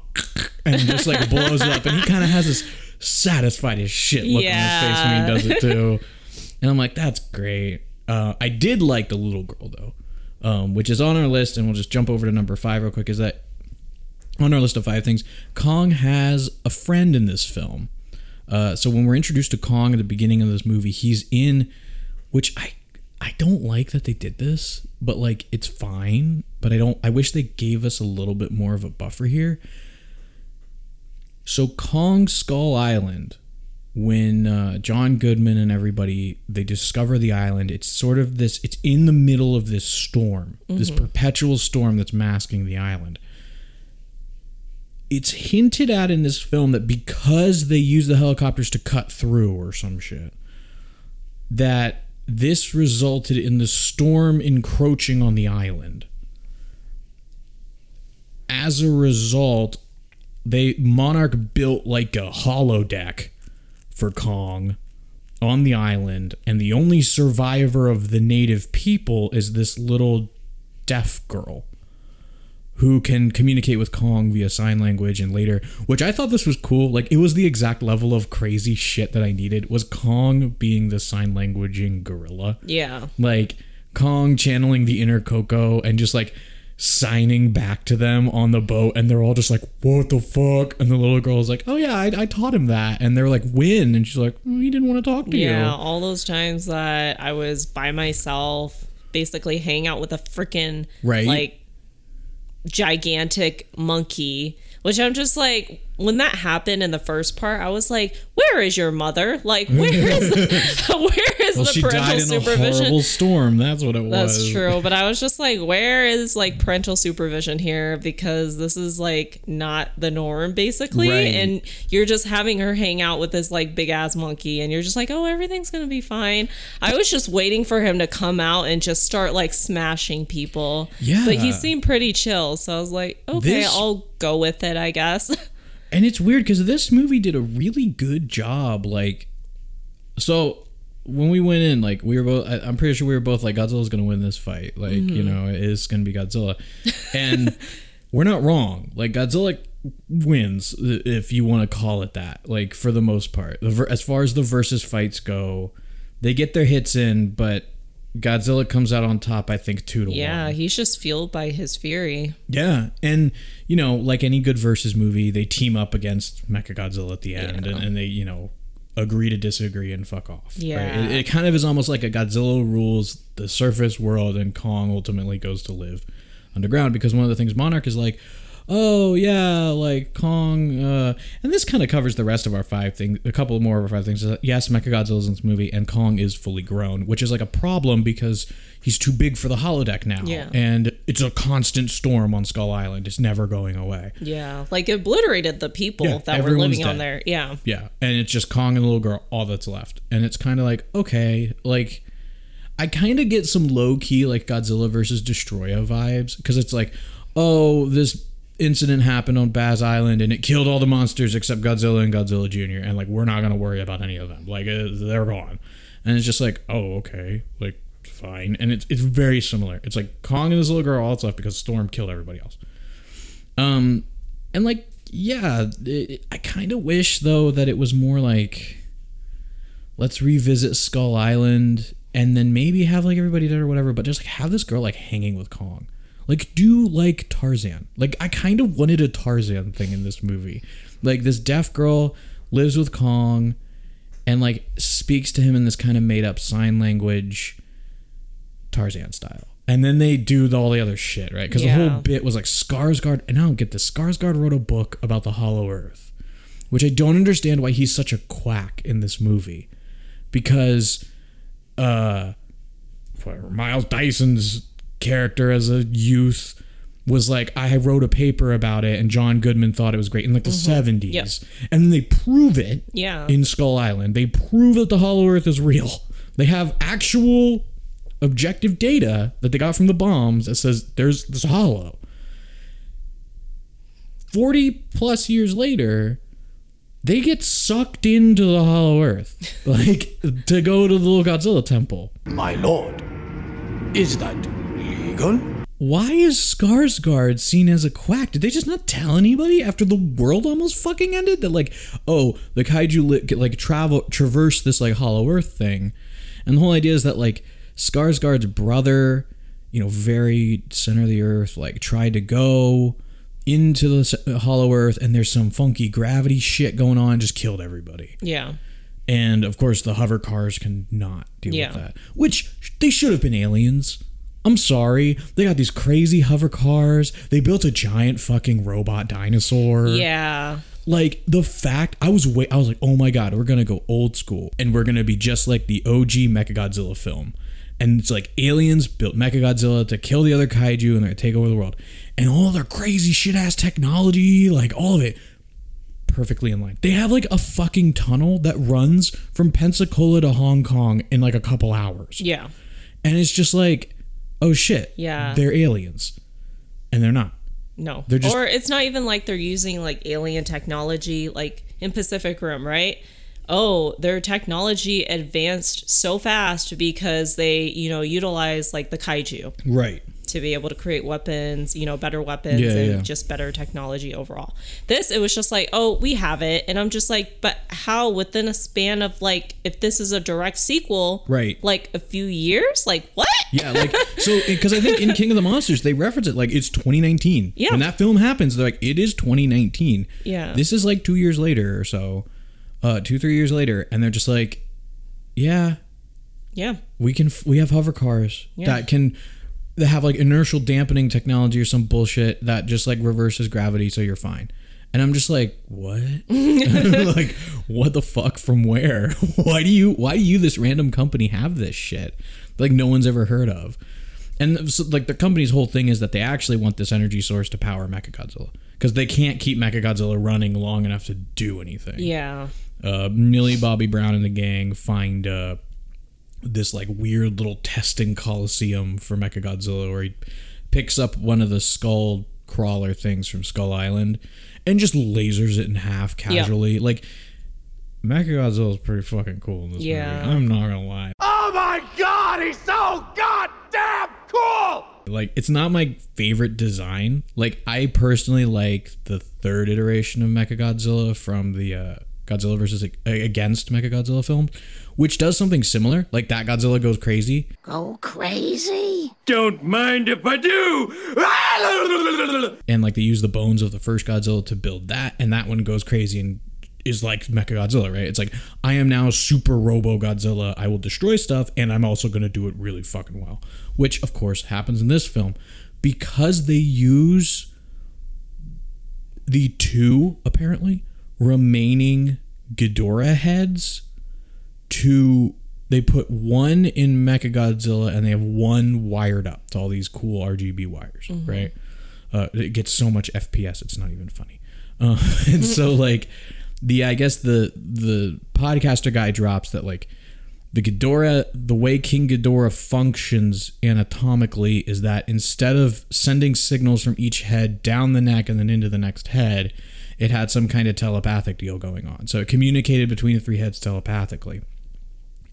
and just like blows up, and he kind of has this satisfied as shit look on his face when he does it too. And I'm like, that's great. Uh, I did like the little girl though, um, which is on our list, and we'll just jump over to number five real quick. Is that on our list of five things? Kong has a friend in this film. Uh, so when we're introduced to Kong at the beginning of this movie, he's in, which I I don't like that they did this, but like it's fine. But I don't. I wish they gave us a little bit more of a buffer here. So Kong Skull Island, when uh, John Goodman and everybody they discover the island, it's sort of this. It's in the middle of this storm, this Mhm. perpetual storm that's masking the island. It's hinted at in this film that because they use the helicopters to cut through or some shit, that this resulted in the storm encroaching on the island. As a result, they Monarch built like a holodeck for Kong on the island, and the only survivor of the native people is this little deaf girl who can communicate with Kong via sign language and later, which I thought this was cool. Like it was the exact level of crazy shit that I needed was Kong being the sign languaging gorilla. Yeah. Like Kong channeling the inner Koko and just like signing back to them on the boat and they're all just like what the fuck? And the little girl's like oh yeah I, I taught him that. And they're like when? And she's like oh, he didn't want to talk to Yeah, you. Yeah all those times that I was by myself, basically hang out with a freaking Right. like gigantic monkey, which I'm just like when that happened in the first part, I was like, "Where is your mother? Like, where is where is well the she parental died in a supervision?" horrible storm that's what it was That's true, but I was just like, where is like parental supervision here? Because this is like not the norm, basically. Right. And you're just having her hang out with this like big ass monkey, and you're just like, oh, everything's gonna be fine. I was just waiting for him to come out and just start like smashing people. Yeah. But he seemed pretty chill, so I was like, okay, This- I'll go with it, I guess. And it's weird because this movie did a really good job. Like, so when we went in, like we were both, I- I'm pretty sure we were both like, Godzilla's gonna win this fight. Like, you Mhm. know, it is gonna be Godzilla, and we're not wrong. Like Godzilla wins if you want to call it that. Like for the most part, as far as the versus fights go, they get their hits in, but Godzilla comes out on top. I think two to one. yeah, he's just fueled by his fury. Yeah, and you know, like any good versus movie, they team up against Mechagodzilla at the end, and, and they you know agree to disagree and fuck off. right? Yeah. It, it kind of is almost like a Godzilla rules the surface world, and Kong ultimately goes to live underground because one of the things Monarch is like. Oh yeah, like Kong, uh, and this kind of covers the rest of our five things. A couple more of our five things. that, Yes, Mechagodzilla's in this movie, and Kong is fully grown, which is like a problem because he's too big for the holodeck now. Yeah. and it's a constant storm on Skull Island. It's never going away. Yeah, like obliterated the people Yeah, that were living on there. Yeah. Yeah, and it's just Kong and the little girl, all that's left. And it's kind of like, okay, like I kind of get some low key like Godzilla versus Destoroyah vibes because it's like, oh, this incident happened on Baz Island and it killed all the monsters except Godzilla and Godzilla Jr. and like we're not gonna worry about any of them. Like uh, they're gone. And it's just like, oh, okay, like fine. And it's it's very similar. It's like Kong and this little girl all that's left because Storm killed everybody else. Um, and like, yeah, it, I kind of wish though that it was more like, let's revisit Skull Island and then maybe have like everybody dead or whatever, but just like have this girl like hanging with Kong. Like, do like Tarzan. Like, I kind of wanted a Tarzan thing in this movie. Like, this deaf girl lives with Kong and like speaks to him in this kind of made up sign language, Tarzan style. And then they do the, all the other shit, right? Because the whole bit was like Skarsgård, and I don't get this. Skarsgård wrote a book about the Hollow Earth, which I don't understand why he's such a quack in this movie, because, uh, whatever, Miles Dyson's character as a youth was like, I wrote a paper about it, and John Goodman thought it was great in like the Mhm. seventies, Yep. and then they prove it, Yeah. in Skull Island. They prove that the Hollow Earth is real. They have actual objective data that they got from the bombs that says there's this hollow. 40 plus years later, they get sucked into the Hollow Earth, like to go to the little Godzilla temple. My lord, is that legal? Why is Skarsgård seen as a quack? Did they just not tell anybody after the world almost fucking ended that like, oh, the kaiju li- like travel traverse this like Hollow Earth thing, and the whole idea is that like Skarsgård's brother, you know, very center of the earth, like tried to go into the uh, Hollow Earth, and there's some funky gravity shit going on, just killed everybody. Yeah. And of course, the hover cars cannot deal Yeah. with that. Which they should have been aliens. I'm sorry. They got these crazy hover cars. They built a giant fucking robot dinosaur. Yeah. Like the fact I was wait I was like, "Oh my god, we're going to go old school and we're going to be just like the OG Mechagodzilla film." And it's like aliens built Mechagodzilla to kill the other kaiju and they're take over the world. And all their crazy shit ass technology, like all of it perfectly in line. They have like a fucking tunnel that runs from Pensacola to Hong Kong in like a couple hours. Yeah. And it's just like, oh shit. Yeah. They're aliens. And they're not. No. They're just- or it's not even like they're using like alien technology like in Pacific Rim, right? Oh, their technology advanced so fast because they, you know, utilize like the kaiju Right. To be able to create weapons, you know, better weapons Yeah, and yeah. just better technology overall. This it was just like, oh, we have it, and I'm just like, but how within a span of like, if this is a direct sequel, Right. Like a few years, like what? Yeah, like so because I think in King of the Monsters they reference it like it's 2019. Yeah. When that film happens, they're like it is 2019. Yeah. This is like two years later or so, uh, two three years later, and they're just like, yeah, Yeah. we can f- we have hover cars Yeah. that can that have like inertial dampening technology or some bullshit that just like reverses gravity so you're fine. And I'm just like, what? like, what the fuck from where? why do you why do you this random company have this shit? Like no one's ever heard of. And so, like the company's whole thing is that they actually want this energy source to power Mechagodzilla because they can't keep Mechagodzilla running long enough to do anything Yeah. uh, Millie Bobby Brown and the gang find uh, this like weird little testing coliseum for Mechagodzilla where he picks up one of the skull crawler things from Skull Island and just lasers it in half casually. Like Mechagodzilla is pretty fucking cool in this Yeah. movie. I'm not gonna lie. Oh my god, he's so goddamn cool! Like it's not my favorite design. Like I personally like the third iteration of Mechagodzilla from the uh, Godzilla versus against Mechagodzilla film, which does something similar. Like that Godzilla goes crazy. Go crazy? Don't mind if I do! and like they use the bones of the first Godzilla to build that, and that one goes crazy and is like Mechagodzilla, right? It's like I am now Super Robo Godzilla. I will destroy stuff, and I'm also going to do it really fucking well, which of course happens in this film because they use the two apparently remaining Ghidorah heads to they put one in Mechagodzilla and they have one wired up to all these cool RGB wires, Mhm. right? Uh, it gets so much FPS, it's not even funny. Uh, and so like the I guess the the podcaster guy drops that like the Ghidorah, the way King Ghidorah functions anatomically is that instead of sending signals from each head down the neck and then into the next head, it had some kind of telepathic deal going on. So it communicated between the three heads telepathically.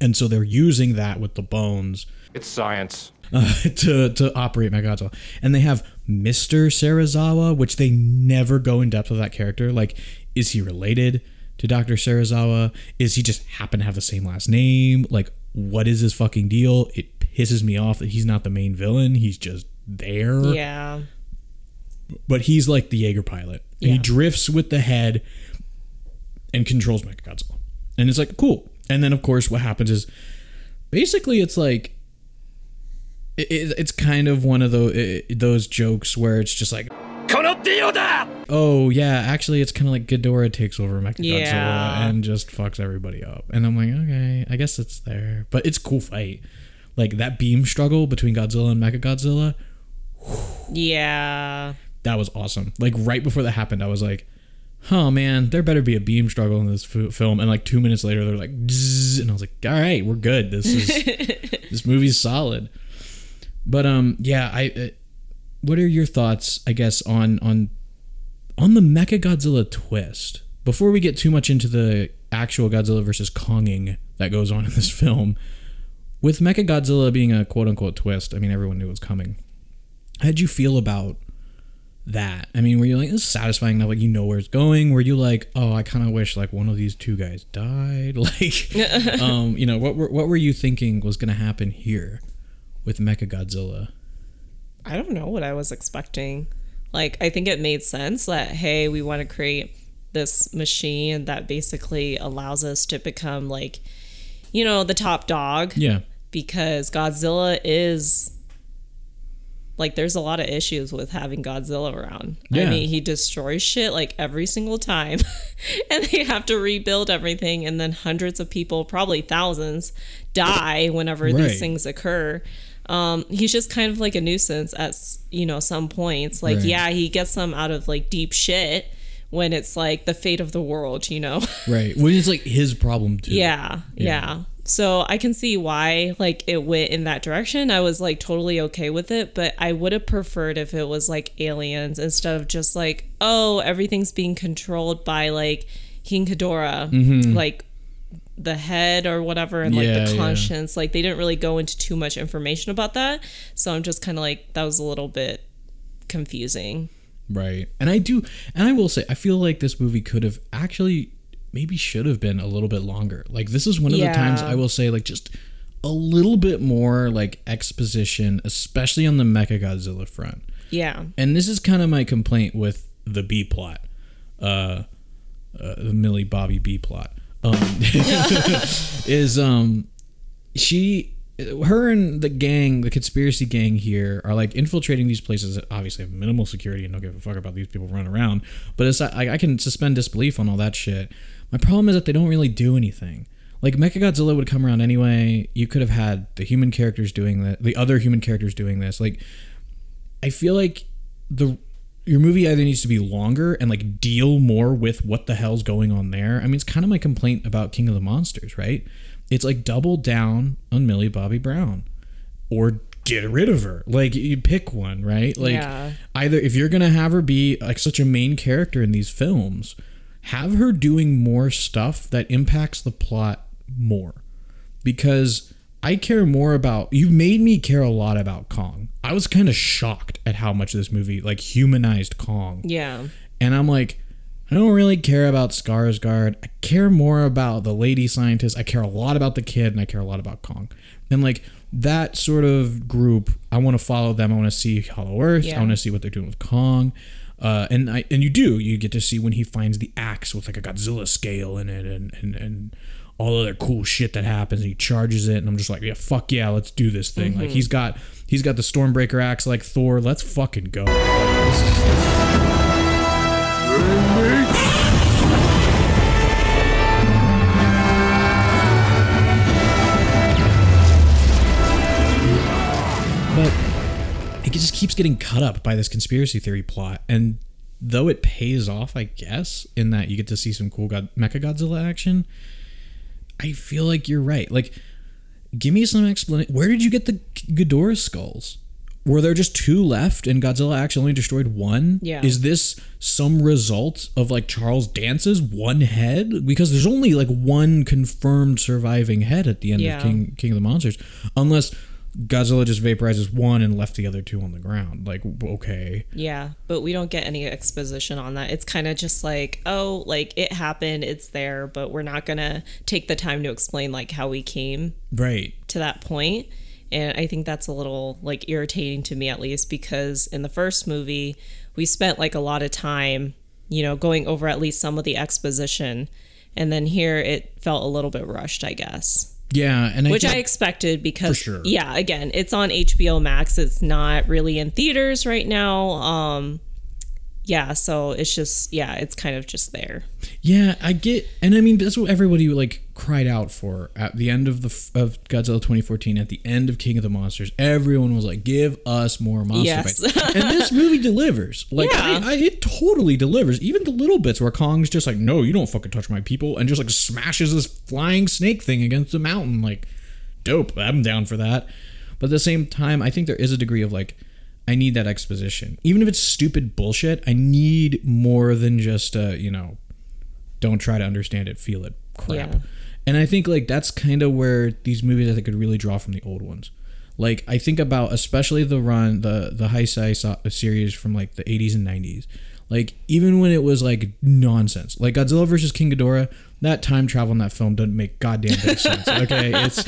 And so they're using that with the bones It's science. uh, to to operate Mechagodzilla. And they have Mr. Serizawa, which they never go in depth with that character. Like, is he related to Dr. Serizawa? Is he just happen to have the same last name? Like, what is his fucking deal? It pisses me off that he's not the main villain. He's just there. Yeah. But he's like the Jaeger pilot. And he drifts with the head and controls Mechagodzilla. And it's like, cool. And then, of course, what happens is basically it's like it, it- it's kind of one of those those jokes where it's just like oh yeah actually it's kind of like Ghidorah takes over Mechagodzilla Yeah. and just fucks everybody up. And I'm like okay I guess it's there. But it's a cool fight. Like that beam struggle between Godzilla and Mechagodzilla Yeah. that was awesome. Like right before that happened I was like oh man there better be a beam struggle in this f- film. And like two minutes later they're like and I was like all right we're good. This is this movie's solid. But um yeah i uh, what are your thoughts i guess on on on the Mecha Godzilla twist, before we get too much into the actual Godzilla versus Konging that goes on in this film, with Mecha Godzilla being a quote unquote twist, I mean, everyone knew it was coming. How'd you feel about that? I mean, were you like, it's satisfying enough, like, you know where it's going? Were you like, oh, I kind of wish, like, one of these two guys died? Like, um, you know, what were, what were you thinking was going to happen here with Mecha Godzilla? I don't know what I was expecting. Like, I think it made sense that, hey, we want to create this machine that basically allows us to become, like, you know, the top dog. Yeah. Because Godzilla is. Like, there's a lot of issues with having Godzilla around. I mean, he destroys shit like every single time. and they have to rebuild everything. And then hundreds of people, probably thousands, die whenever Right. these things occur um he's just kind of like a nuisance at you know some points like Right. yeah he gets them out of like deep shit when it's like the fate of the world you know Right. When it's like his problem too. yeah, yeah so i can see why like it went in that direction i was like totally okay with it but i would have preferred if it was like aliens instead of just like oh everything's being controlled by like king Ghidorah, Mhm. like the head or whatever and like Yeah, the yeah. conscience like they didn't really go into too much information about that so i'm just kind of like that was a little bit confusing Right. And I do and I will say I feel like this movie could have actually maybe should have been a little bit longer. Like this is one of the times I will say like just a little bit more like exposition, especially on the Mecha Godzilla front. yeah And this is kind of my complaint with the B plot. Uh uh, the Millie Bobby B plot. Um is um she her and the gang the conspiracy gang here are like infiltrating these places that obviously have minimal security and don't give a fuck about these people running around but it's I, I can suspend disbelief on all that shit my problem is that they don't really do anything like Mechagodzilla would come around anyway you could have had the human characters doing that the other human characters doing this like I feel like the your movie either needs to be longer and like deal more with what the hell's going on there. I mean, it's kind of my complaint about King of the Monsters, right? It's like double down on Millie Bobby Brown or get rid of her. Like you pick one, right? Like Yeah. either if you're going to have her be like such a main character in these films, have her doing more stuff that impacts the plot more. Because I care more about you made me care a lot about Kong. I was kind of shocked at how much this movie like humanized Kong. yeah And I'm like, I don't really care about Skarsgård. I care more about the lady scientist. I care a lot about the kid, and I care a lot about Kong. And like that sort of group, I want to follow them. I want to see Hollow Earth. Yeah. I want to see what they're doing with Kong. Uh, and I and you do you get to see when he finds the axe with like a Godzilla scale in it and and and all other cool shit that happens. And he charges it, and I'm just like, yeah, fuck yeah, let's do this thing. Like Mhm. he's got he's got the Stormbreaker axe like Thor. Let's fucking go. Just keeps getting cut up by this conspiracy theory plot. And though it pays off i guess in that you get to see some cool God- mecha godzilla action i feel like you're right. Like give me some explanation where did you get the Ghidorah skulls? Were there just two left and godzilla actually only destroyed one? Yeah. is this some result of like charles dance's one head? Because there's only like one confirmed surviving head at the end Yeah. of king king of the monsters. Unless Godzilla just vaporizes one and left the other two on the ground. Like, okay. Yeah, but we don't get any exposition on that. It's kind of just like, oh, like it happened, it's there, but we're not going to take the time to explain like how we came Right. to that point. And I think that's a little like irritating to me at least because in the first movie, we spent like a lot of time, you know, going over at least some of the exposition. And then here it felt a little bit rushed, I guess. Yeah, and I Which I expected because For sure. yeah, again, it's on HBO Max. It's not really in theaters right now. Um yeah, so it's just yeah, it's kind of just there. Yeah, I get, and I mean that's what everybody like cried out for at the end of the of Godzilla 2014. At the end of King of the Monsters, everyone was like, "Give us more monster Yes. fights," and this movie delivers. Like, Yeah. I, I, it totally delivers. Even the little bits where Kong's just like, "No, you don't fucking touch my people," and just like smashes this flying snake thing against the mountain. Like, dope. I'm down for that. But at the same time, I think there is a degree of like I need that exposition. Even if it's stupid bullshit, I need more than just uh, you know, don't try to understand it, feel it crap. Yeah. And I think like that's kind of where these movies I think could really draw from the old ones. Like I think about especially the run the the Heisei series from like the 80s and 90s. Like even when it was like nonsense, like Godzilla versus King Ghidorah, that time travel in that film doesn't make goddamn big sense. Okay, it's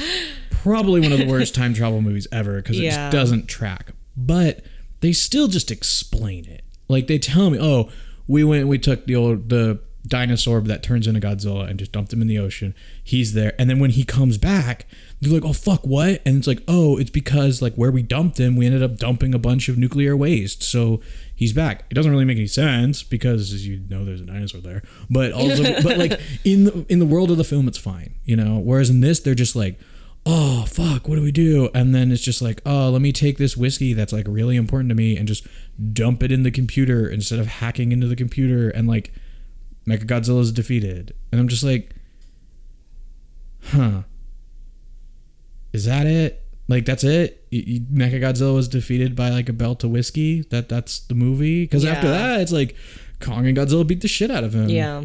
probably one of the worst time travel movies ever because it Yeah. just doesn't track. But they still just explain it. Like they tell me, oh, we went, and we took the old the dinosaur that turns into Godzilla and just dumped him in the ocean. He's there, and then when he comes back, they're like, oh fuck, what? And it's like, oh, it's because like where we dumped him, we ended up dumping a bunch of nuclear waste, so he's back. It doesn't really make any sense because as you know there's a dinosaur there, but also, but like in the in the world of the film, it's fine, you know. Whereas in this, they're just like oh fuck what do we do? And then it's just like oh let me take this whiskey that's like really important to me and just dump it in the computer instead of hacking into the computer and like Mechagodzilla's defeated. And i'm just like huh. Is that it? Like that's it? Y- y- Mechagodzilla was defeated by like a belt of whiskey? That that's the movie? Because after that it's like kong and godzilla beat the shit out of him. Yeah.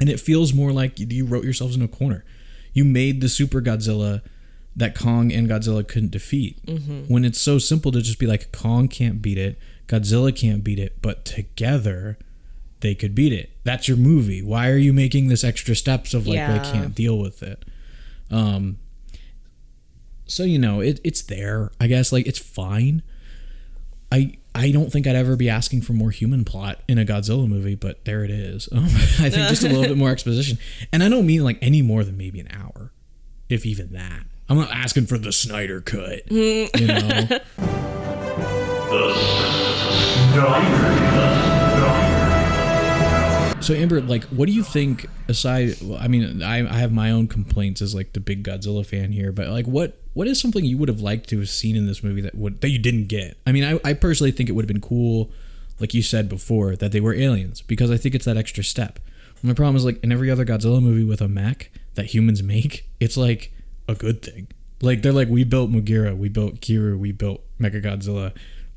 and it feels more like you wrote yourselves in a corner. You made the super Godzilla that Kong and Godzilla couldn't defeat. Mhm. When it's so simple to just be like Kong can't beat it, Godzilla can't beat it, but together they could beat it. That's your movie. Why are you making this extra steps of like Yeah. they can't deal with it? Um so you know, it, it's there. I guess like it's fine. I I don't think I'd ever be asking for more human plot in a Godzilla movie, but there it is. Um, I think just a little bit more exposition, and I don't mean like any more than maybe an hour, if even that. I'm not asking for the Snyder cut, you know. So Amber, like, what do you think? Aside, well, I mean, I, I have my own complaints as like the big Godzilla fan here, but like, what what is something you would have liked to have seen in this movie that would that you didn't get? I mean, I, I personally think it would have been cool, like you said before, that they were aliens because I think it's that extra step. My problem is like in every other Godzilla movie with a mech that humans make, it's like a good thing. Like they're like, we built Mogera, we built Kiryu, we built Mega Godzilla,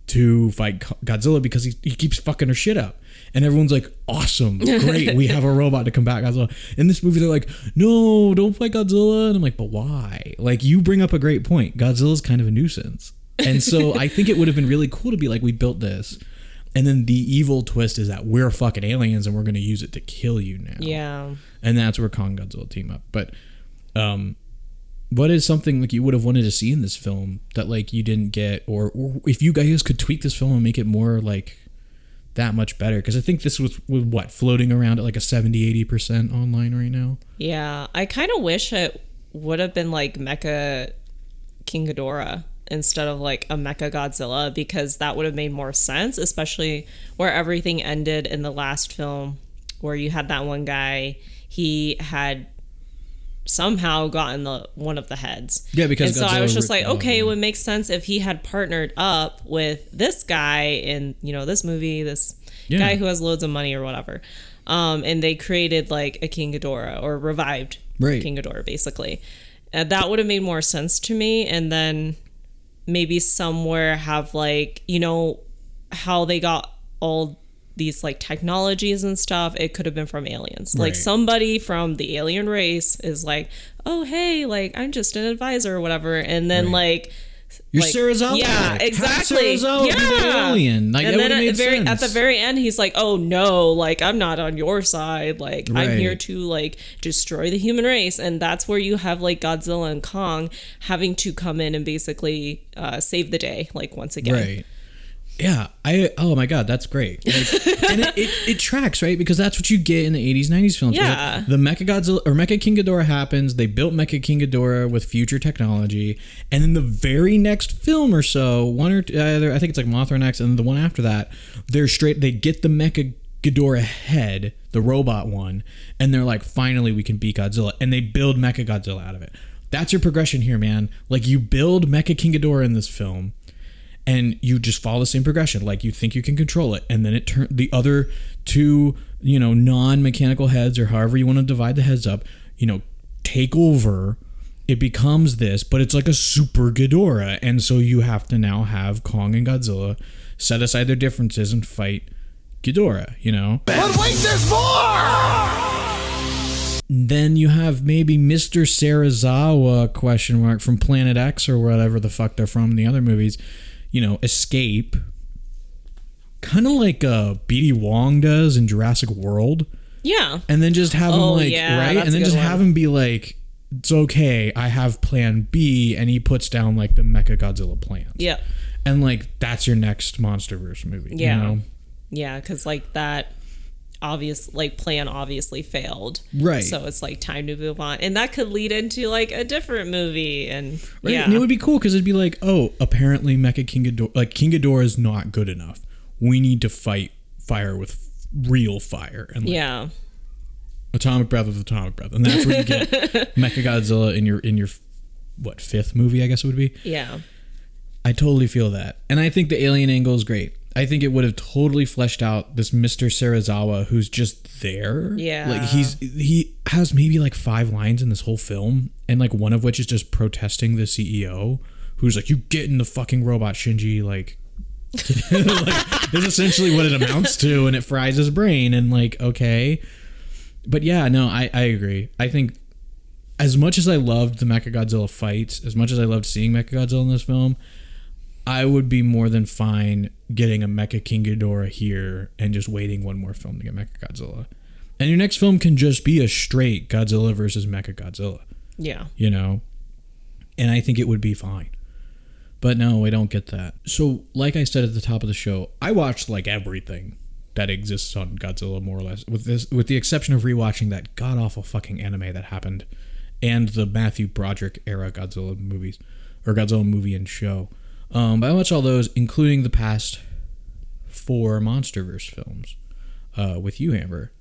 to fight Godzilla because he, he keeps fucking her shit up. And everyone's like, awesome, great, we have a robot to combat Godzilla. In this movie, they're like, no, don't fight Godzilla. And I'm like, but why? Like, you bring up a great point. Godzilla's kind of a nuisance. And so I think it would have been really cool to be like, we built this. And then the evil twist is that we're fucking aliens and we're going to use it to kill you now. Yeah. And that's where Kong Godzilla team up. But um, what is something like you would have wanted to see in this film that like you didn't get, or, or if you guys could tweak this film and make it more like that much better? Because I think this was what floating around at like a 70 80 percent online right now. Yeah, I kind of wish it would have been like Mecha King Ghidorah instead of like a Mecha Godzilla because that would have made more sense, especially where everything ended in the last film, where you had that one guy. He had somehow gotten the one of the heads. Yeah, because and so I was just like, okay, it would make sense if he had partnered up with this guy in you know this movie, this Yeah. guy who has loads of money or whatever. Um, and they created like a King Ghidorah or revived Right. King Ghidorah basically. Uh, that would have made more sense to me. And then maybe somewhere have like you know how they got all these like technologies and stuff it could have been from aliens like somebody from the alien race is like oh hey like i'm just an advisor or whatever and then like You're like, Serizawa. Yeah, exactly. Serizawa be the yeah. alien. Like, and then at the very at the very end, he's like, "Oh no, like I'm not on your side. Like I'm here to like destroy the human race." And that's where you have like Godzilla and Kong having to come in and basically uh, save the day, like once again. Right. Yeah. I. Oh my God, that's great. Like, and it, it, it tracks right because that's what you get in the '80s, '90s films. 'Cause, like, Yeah. the Mecha Godzilla or Mecha King Ghidorah happens. They built Mecha King Ghidorah with future technology, and then the very next film or so, one or two, either I think it's like Mothra next, and the one after that, they're straight. They get the Mecha Ghidorah head, the robot one, and they're like, finally we can beat Godzilla, and they build Mecha Godzilla out of it. That's your progression here, man. Like you build Mecha King Ghidorah in this film and you just follow the same progression like you think you can control it and then it turn the other two you know non-mechanical heads or however you want to divide the heads up you know take over it becomes this but it's like a super Ghidorah and so you have to now have Kong and Godzilla set aside their differences and fight Ghidorah, you know? But wait, there's more! Then you have maybe Mr. Serizawa question mark from Planet X or whatever the fuck they're from in the other movies, you know, escape. Kind of like uh BD Wong does in Jurassic World. Yeah. And then just have him Oh, like yeah, right? And then just one. have him be like, It's okay, I have plan B and he puts down like the Mecha Godzilla plan. Yeah. And like that's your next Monsterverse movie. Yeah. You know? Yeah, because like that obvious like plan obviously failed. Right. So it's like time to move on. And that could lead into like a different movie and Right? yeah. And it would be cool because it'd be like, oh, apparently Mecha King Ghidorah, like King Ghidorah is not good enough. We need to fight fire with real fire and like, yeah. atomic breath with atomic breath, and that's where you get Mecha Godzilla in your in your what fifth movie, I guess it would be. Yeah. I totally feel that, and I think the alien angle is great. I think it would have totally fleshed out this Mr. Serizawa who's just there. Yeah. Like he's he has maybe like five lines in this whole film, and like one of which is just protesting the CEO, who's like, "You get in the fucking robot, Shinji." Like, like is essentially what it amounts to, and it fries his brain. And like, okay, but yeah, no, I I agree. I think as much as I loved the Mechagodzilla fights, as much as I loved seeing Mechagodzilla in this film, I would be more than fine getting a Mecha King Ghidorah here and just waiting one more film to get Mechagodzilla. And your next film can just be a straight Godzilla versus Mechagodzilla, Yeah. you know? And I think it would be fine. But no, I don't get that. So, like I said at the top of the show, I watched like everything that exists on Godzilla more or less, with this with the exception of rewatching that god awful fucking anime that happened and the Matthew Broderick era Godzilla movies or Godzilla movie and show. Um, but I watched all those, including the past four MonsterVerse films uh, with you, Amber.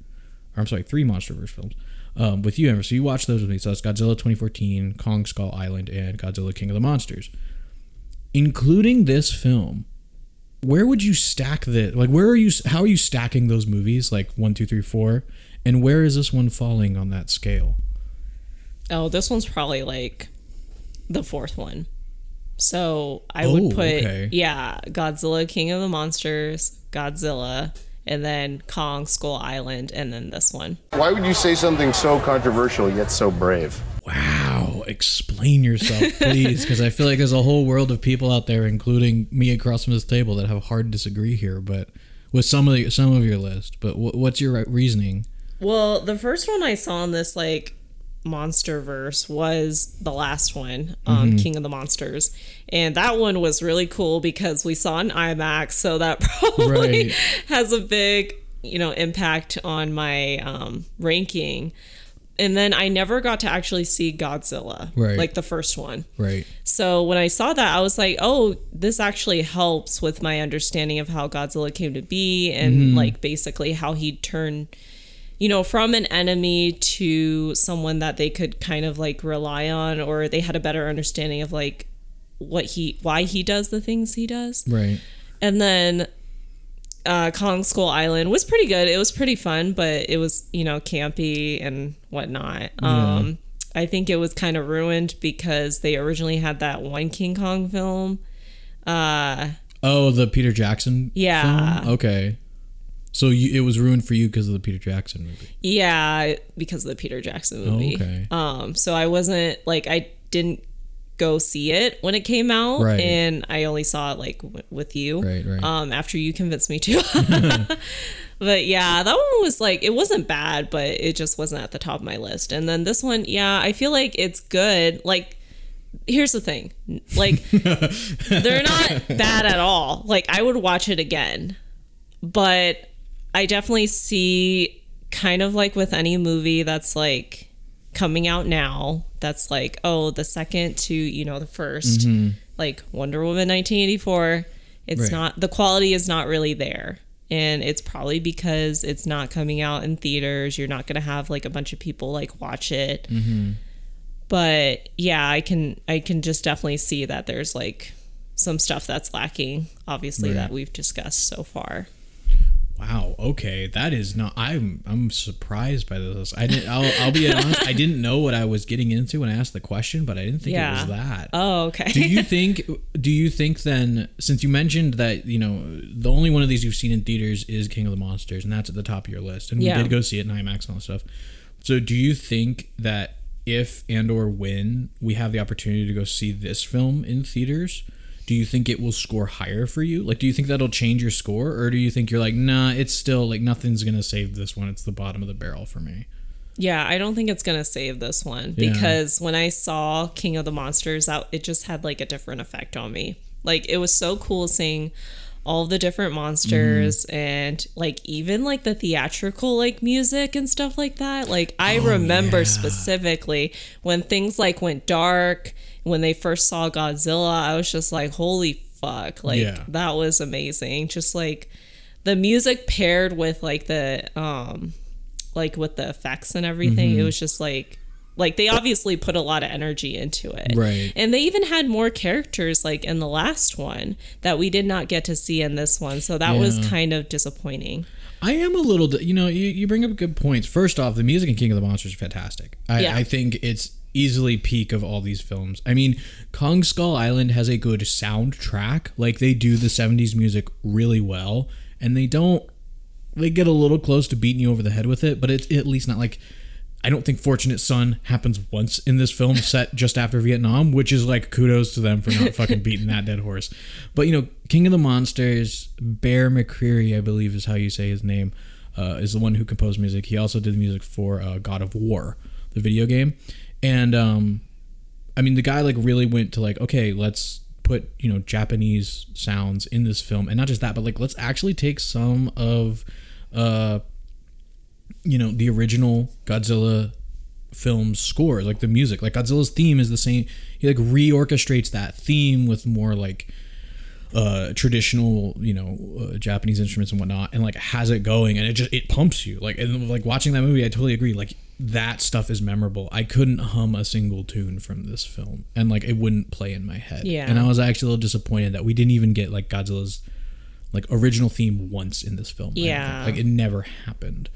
Or I'm sorry, three MonsterVerse films um, with you, Amber. So you watched those with me. So that's Godzilla 2014, Kong Skull Island, and Godzilla King of the Monsters. Including this film, where would you stack this? like? Where are you? How are you stacking those movies? Like one, two, three, four, and where is this one falling on that scale? Oh, this one's probably like the fourth one. So I Oh, would put okay. yeah, Godzilla King of the Monsters, Godzilla, and then Kong Skull Island, and then this one. Why would you say something so controversial yet so brave? Wow, explain yourself, please, because I feel like there's a whole world of people out there, including me across from this table, that have hard disagree here. But with some of the, some of your list, but wh- what's your reasoning? Well, the first one I saw in this like monster verse was the last one, um, Mhm. King of the Monsters. And that one was really cool because we saw an IMAX, so that probably Right. has a big, you know, impact on my um, ranking. And then I never got to actually see Godzilla, Right. like the first one. Right. So when I saw that, I was like, oh, this actually helps with my understanding of how Godzilla came to be and Mhm. like basically how he turned, you know, from an enemy to someone that they could kind of like rely on or they had a better understanding of like what he, why he does the things he does. Right. And then uh, Kong Skull Island was pretty good. It was pretty fun, but it was, you know, campy and whatnot. Yeah. Um, I think it was kind of ruined because they originally had that one King Kong film. Uh, Oh, the Peter Jackson. Yeah. film? Okay. So you, it was ruined for you because of the Peter Jackson movie. yeah, because of the Peter Jackson Oh, movie. okay. Um, so I wasn't like I didn't go see it when it came out, Right. and I only saw it like w- with you. Right, right. Um, after you convinced me to. but yeah, that one was like it wasn't bad, but it just wasn't at the top of my list. And then this one, yeah, I feel like it's good. Like here's the thing. Like they're not bad at all. Like I would watch it again. But I definitely see kind of like with any movie that's like coming out now that's like oh the second to you know the 1st Mhm. like Wonder Woman 1984 it's Right. not the quality is not really there and it's probably because it's not coming out in theaters you're not going to have like a bunch of people like watch it Mm-hmm. but yeah i can i can just definitely see that there's like some stuff that's lacking obviously Right. that we've discussed so far Wow. Okay, that is not. I'm I'm surprised by this. I didn't. I'll, I'll be honest. I didn't know what I was getting into when I asked the question, but I didn't think it was that. Oh, okay. do you think? Do you think then? Since you mentioned that you know the only one of these you've seen in theaters is King of the Monsters, and that's at the top of your list, and Yeah. we did go see it in IMAX and all that stuff. So do you think that if and or when we have the opportunity to go see this film in theaters? Do you think it will score higher for you? Like, do you think that'll change your score, or do you think you're like, nah, it's still like nothing's gonna save this one. It's the bottom of the barrel for me. Yeah, I don't think it's gonna save this one Yeah. because when I saw King of the Monsters out, it just had like a different effect on me. Like it was so cool seeing all the different monsters Mm-hmm. and like even like the theatrical like music and stuff like that. Like I Oh, remember specifically when things like went dark when they first saw Godzilla, I was just like, holy fuck. Like Yeah. that was amazing. Just like the music paired with like the um like with the effects and everything it Mhm. was just like like they obviously put a lot of energy into it Right. and they even had more characters like in the last one that we did not get to see in this one so that was kind of disappointing I am a little, you know, you, you bring up good points. First off, the music in King of the Monsters is fantastic. I, Yeah. I think it's easily peak of all these films. I mean, Kong Skull Island has a good soundtrack. Like they do the 70s music really well, and they don't. They get a little close to beating you over the head with it, but it's at least not like. I don't think Fortunate Son happens once in this film set just after Vietnam, which is like kudos to them for not fucking beating that dead horse. But you know, King of the Monsters, Bear McCreary, I believe is how you say his name, uh, is the one who composed music. He also did the music for uh, God of War, the video game, and um, I mean the guy like really went to like okay, let's put you know Japanese sounds in this film, and not just that, but like let's actually take some of uh you know the original Godzilla film score, like the music, like Godzilla's theme is the same. He like reorchestrates that theme with more like uh traditional you know uh, japanese instruments and whatnot and like has it going and it just it pumps you like and like watching that movie i totally agree like that stuff is memorable i couldn't hum a single tune from this film and like it wouldn't play in my head Yeah. and i was actually a little disappointed that we didn't even get like godzilla's like original theme once in this film I don't think. Yeah. like it never happened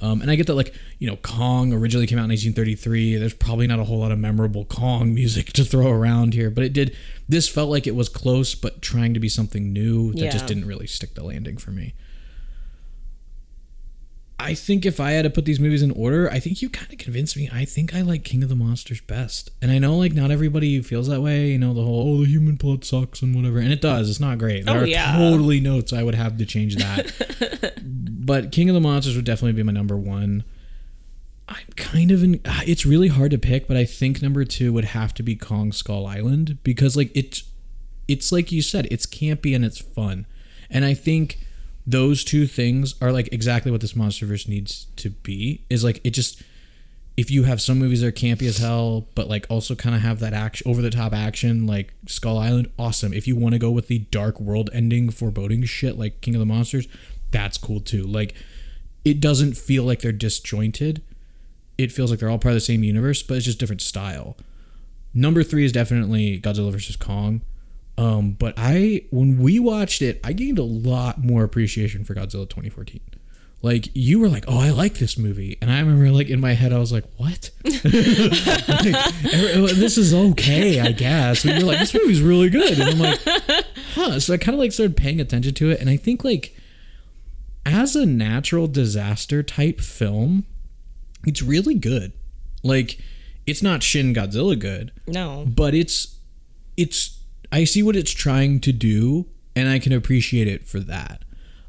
um, and I get that, like, you know, Kong originally came out in 1933. There's probably not a whole lot of memorable Kong music to throw around here, but it did. This felt like it was close, but trying to be something new that just didn't really stick the landing for me. I think if I had to put these movies in order, I think you kind of convinced me. I think I like King of the Monsters best. And I know, like, not everybody feels that way. You know, the whole, oh, the human plot sucks and whatever. And it does. It's not great. There Oh, are yeah. totally notes I would have to change that. but King of the Monsters would definitely be my number one. I'm kind of in. ah, It's really hard to pick, but I think number two would have to be Kong Skull Island because, like, it's it's like you said, it's campy and it's fun, and I think those two things are like exactly what this MonsterVerse needs to be. Is like it just if you have some movies that are campy as hell, but like also kind of have that action over the top action, like Skull Island, awesome. If you want to go with the dark world ending foreboding shit like King of the Monsters, that's cool too. Like it doesn't feel like they're disjointed. It feels like they're all part of the same universe, but it's just different style. Number three is definitely Godzilla vs. Kong. Um, but I when we watched it, I gained a lot more appreciation for Godzilla 2014. Like you were like, "Oh, I like this movie," and I remember like in my head, I was like, "What? Like, this is okay, I guess." But you're like, "This movie's really good," and I'm like, "Huh?" So I kind of like started paying attention to it, and I think like as a natural disaster type film, it's really good. Like it's not Shin Godzilla good, no but it's it's I see what it's trying to do and I can appreciate it for that.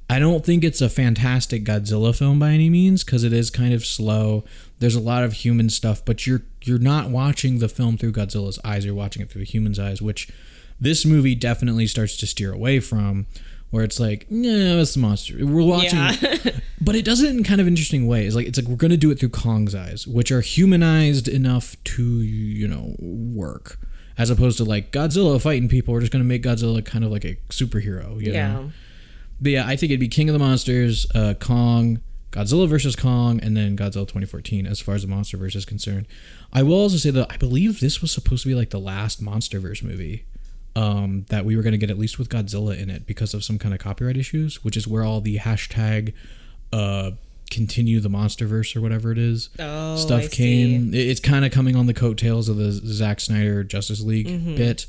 I don't think it's a fantastic Godzilla film by any means cuz it is kind of slow. There's a lot of human stuff, but you're you're not watching the film through Godzilla's eyes, you're watching it through the human's eyes, which this movie definitely starts to steer away from where it's like, no, it's the monster. We're watching Yeah. but it does it in kind of interesting ways. Like it's like we're gonna do it through Kong's eyes, which are humanized enough to you know work, as opposed to like Godzilla fighting people. We're just gonna make Godzilla kind of like a superhero. You Yeah. Know? But yeah, I think it'd be King of the Monsters, uh, Kong, Godzilla versus Kong, and then Godzilla 2014 as far as the MonsterVerse is concerned. I will also say that I believe this was supposed to be like the last monster MonsterVerse movie. um, that we were going to get at least with Godzilla in it because of some kind of copyright issues, which is where all the hashtag uh, continue the monsterverse or whatever it is Oh, stuff I came. It- It's kind of coming on the coattails of the Zack Snyder Justice League Mhm. bit.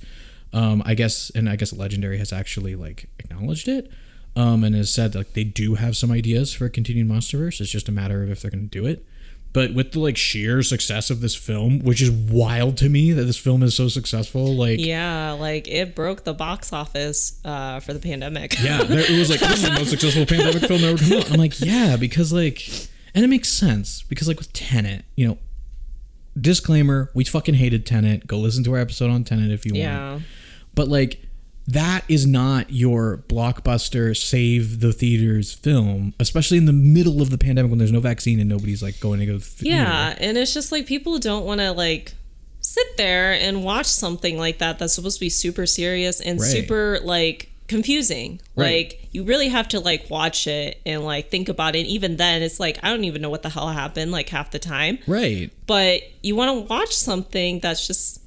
Um, I guess, and I guess Legendary has actually like acknowledged it. Um, and has said like they do have some ideas for a continued MonsterVerse. It's just a matter of if they're going to do it. But with the like sheer success of this film, which is wild to me that this film is so successful, like Yeah, like it broke the box office uh, for the pandemic. yeah, there, it was like this is the most successful pandemic film ever come out. I'm like, yeah, because like, and it makes sense because like with Tenet, you know, disclaimer: we fucking hated Tenet. Go listen to our episode on Tenet if you Yeah. want. But like, that is not your blockbuster save the theaters film, especially in the middle of the pandemic when there's no vaccine and nobody's like going to go. To the theater. Yeah, and it's just like people don't want to like sit there and watch something like that that's supposed to be super serious and Right. super like confusing. Right. Like you really have to like watch it and like think about it. Even then, it's like I don't even know what the hell happened like half the time. right. But you want to watch something that's just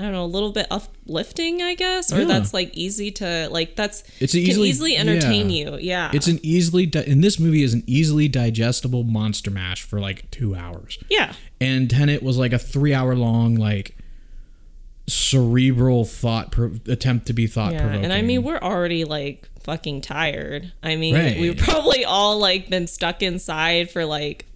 I don't know, a little bit uplifting, I guess, or Yeah. that's like easy to like that's It's can easily easily entertain yeah. you. Yeah. It's an easily di- in this movie is an easily digestible monster mash for like two hours. yeah. and Tenet was like a three hour long like cerebral thought pro- attempt to be thought Yeah, provoking. and I mean, we're already like fucking tired. I mean, Right. we've probably all like been stuck inside for like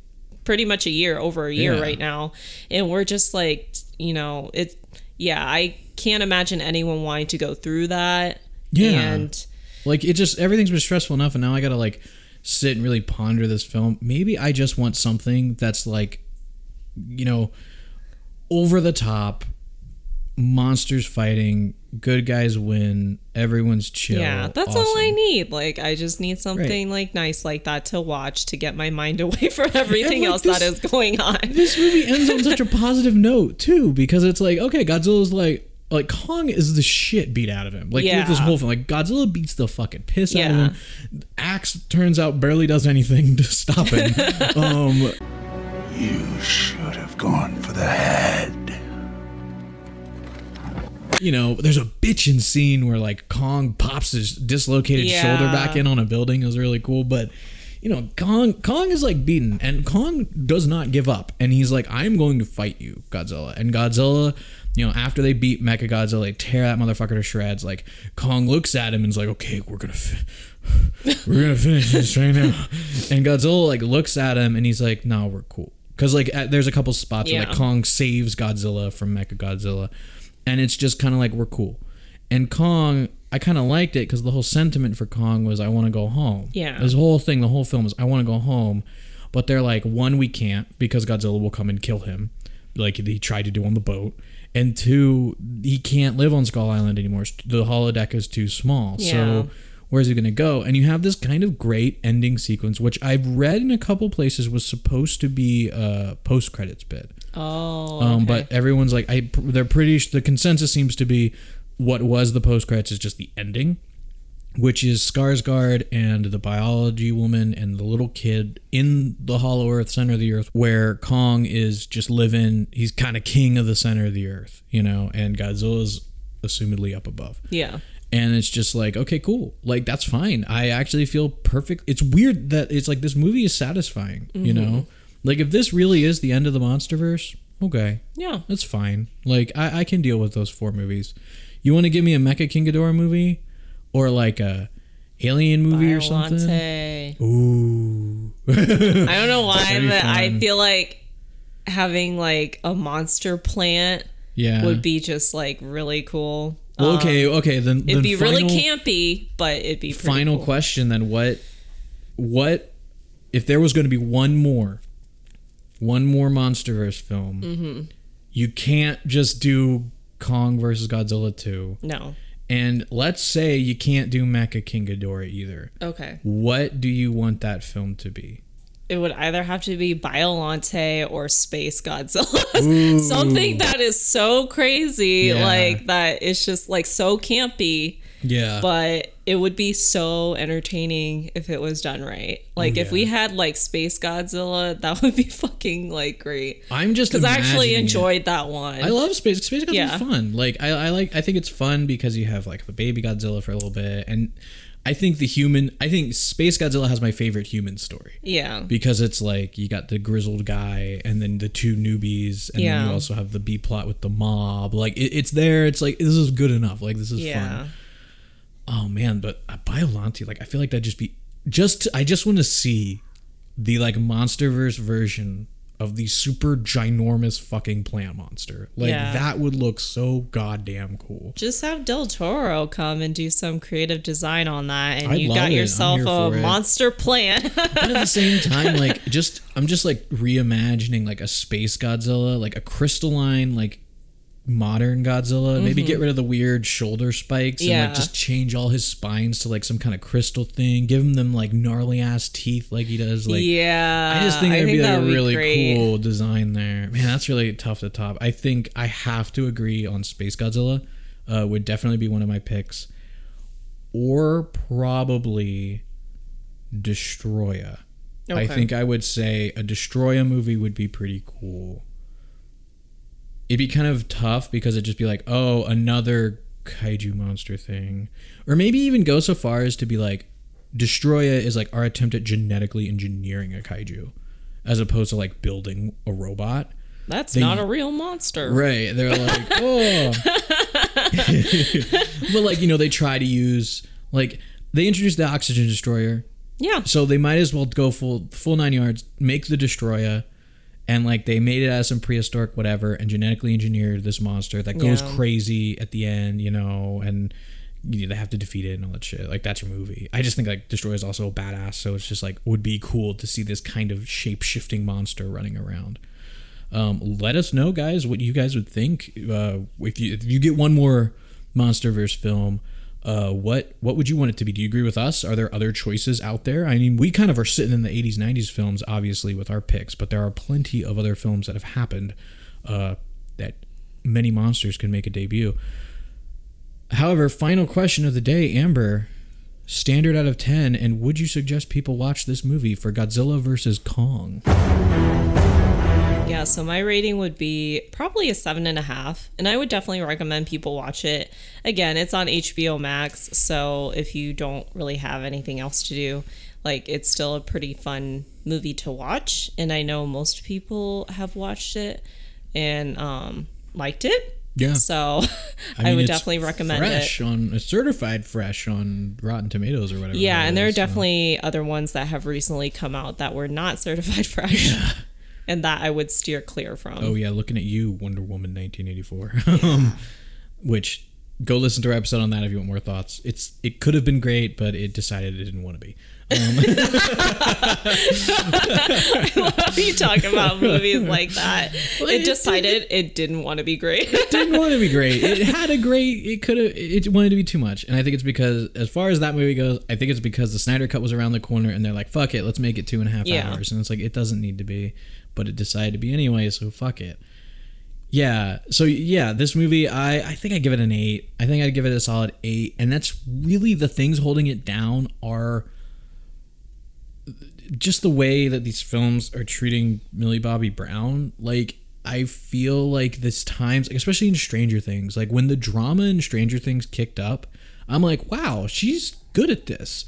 pretty much a year, over a year Yeah. right now, and we're just like, you know, it. Yeah, I can't imagine anyone wanting to go through that. Yeah. and like it just everything's been stressful enough, and now I gotta like sit and really ponder this film. Maybe I just want something that's like, you know, over the top. Monsters fighting, good guys win, everyone's chill. yeah, that's all I need. Like, I just need something like nice like that to watch to get my mind away from everything like, else this- that is going on. this movie ends on such a positive note too because it's like okay godzilla's like like kong is the shit beat out of him like with this whole film like godzilla beats the fucking piss out of him axe turns out barely does anything to stop him um You should have gone for the head. You know there's a bitchin' scene where like kong pops his dislocated Yeah. shoulder back in on a building. It was really cool. But you know kong kong is like beaten and kong does not give up. And he's like i'm going to fight you godzilla. And godzilla you know after they beat mecha godzilla they tear that motherfucker to shreds. Like kong looks at him and is like okay we're gonna fi- we're gonna finish this right now. And godzilla like looks at him and he's like no we're cool. Because like at, there's a couple spots where like kong saves godzilla from mecha godzilla and it's just kind of like we're cool. And kong i kind of liked it because the whole sentiment for kong was i want to go home. Yeah. this whole thing the whole film is i want to go home. But they're like one we can't because godzilla will come and kill him like he tried to do on the boat. And two he can't live on skull island anymore. The holodeck is too small. Yeah. so where's he going to go? And you have this kind of great ending sequence which i've read in a couple places was supposed to be a post-credits bit Oh, um, but everyone's like, I they're pretty. The consensus seems to be what was the post credits is just the ending, which is Skarsgård and the biology woman and the little kid in the Hollow Earth, center of the Earth, where Kong is just living. He's kind of king of the center of the Earth, you know, and Godzilla's assumedly up above. yeah. And it's just like, okay, cool. Like that's fine. I actually feel perfect. It's weird that it's like this movie is satisfying, you Mhm. know? Like if this really is the end of the MonsterVerse, okay. Yeah. That's fine. Like I, I can deal with those four movies. You want to give me a Mecha King Ghidorah movie or like a Alien movie or something? Ooh. I don't know why, but I feel like having like a monster plant Yeah. would be just like really cool. Well, Um, okay, okay. Then it'd then be really campy, but it'd be pretty final cool. question then what what if there was going to be one more one more monsterverse film Mhm. you can't just do kong versus godzilla 2 No. and let's say you can't do mecha king Ghidorah either Okay. what do you want that film to be It would either have to be Biollante or Space Godzilla. Something that is so crazy, Yeah. like that it's just like so campy. Yeah. But it would be so entertaining if it was done right. Like if we had like Space Godzilla, that would be fucking like great. I'm just because I actually imagining it. enjoyed that one. I love Space Space Godzilla's Yeah. fun. Like I, I like I think it's fun because you have like the baby Godzilla for a little bit and I think the human I think Space Godzilla has my favorite human story. Yeah. Because it's like you got the grizzled guy and then the two newbies and then you also have the B plot with the mob. Like it, it's there. It's like this is good enough. Like this is Yeah. fun. Oh man, but uh, Biollante, like I feel like that'd just be just I just want to see the like MonsterVerse version of the super ginormous fucking plant monster. Like Yeah. that would look so goddamn cool. Just have Del Toro come and do some creative design on that, and I'd you got it. Yourself a it. monster plant. But at the same time, like just I'm just like reimagining like a space Godzilla, like a crystalline, like modern Godzilla. Maybe Mhm. get rid of the weird shoulder spikes and like just change all his spines to like some kind of crystal thing. Give him them like gnarly ass teeth like he does. Like yeah, I just think that'd be like a really great. cool design there. Man, that's really tough to top. I think I have to agree on Space Godzilla. Uh, would definitely be one of my picks, or probably Destoroyah. I think I would say a Destoroyah movie would be pretty cool. It'd be kind of tough because it'd just be like, oh, another kaiju monster thing, or maybe even go so far as to be like, Destoroyah is like our attempt at genetically engineering a kaiju, as opposed to like building a robot. That's They- not a real monster, Right. They're like, oh. but like, you know, they try to use like they introduced the oxygen destroyer. Yeah. So they might as well go full full nine yards, make the destroyer, and like they made it as some prehistoric whatever and genetically engineered this monster that goes Yeah. crazy at the end, you know, and you know, they have to defeat it and all that shit. Like that's your movie. I just think like Destoroyah is also badass, so it's just like would be cool to see this kind of shape shifting monster running around. Um, let us know, guys, what you guys would think. Uh, if you if you get one more MonsterVerse film, uh, what what would you want it to be? Do you agree with us? Are there other choices out there? I mean, we kind of are sitting in the '80s, '90s films, obviously, with our picks, but there are plenty of other films that have happened uh, that many monsters can make a debut. However, final question of the day, Amber. Standard out of 10, and would you suggest people watch this movie for Godzilla versus Kong? Yeah, so my rating would be probably a seven and a half, and I would definitely recommend people watch it. Again, it's on HBO Max, so if you don't really have anything else to do, like it's still a pretty fun movie to watch. And I know most people have watched it and um, liked it. Yeah. So I, mean, would it's definitely recommend fresh it. on certified fresh on Rotten Tomatoes or whatever. Yeah, and there are so. definitely other ones that have recently come out that were not certified fresh. And that I would steer clear from. Oh yeah, looking at you, Wonder Woman, 1984. um, which go listen to our episode on that if you want more thoughts. It's it could have been great, but it decided it didn't want to be. Um, I love you talk about movies like that. Well, it it- decided it didn't want to be great. It didn't want to be great. It had a great. It could have. It wanted to be too much, and I think it's because, as far as that movie goes, I think it's because the Snyder Cut was around the corner, and they're like, "Fuck it, let's make it two and a half Yeah. hours," and it's like it doesn't need to be, but it decided to be anyway, so fuck it. Yeah. So yeah, this movie, I I think I give it an eight. I think I'd give it a solid eight, and that's really the things holding it down are just the way that these films are treating Millie Bobby Brown. Like I feel like this times, especially in Stranger Things, like when the drama in Stranger Things kicked up, I'm like, wow, she's good at this.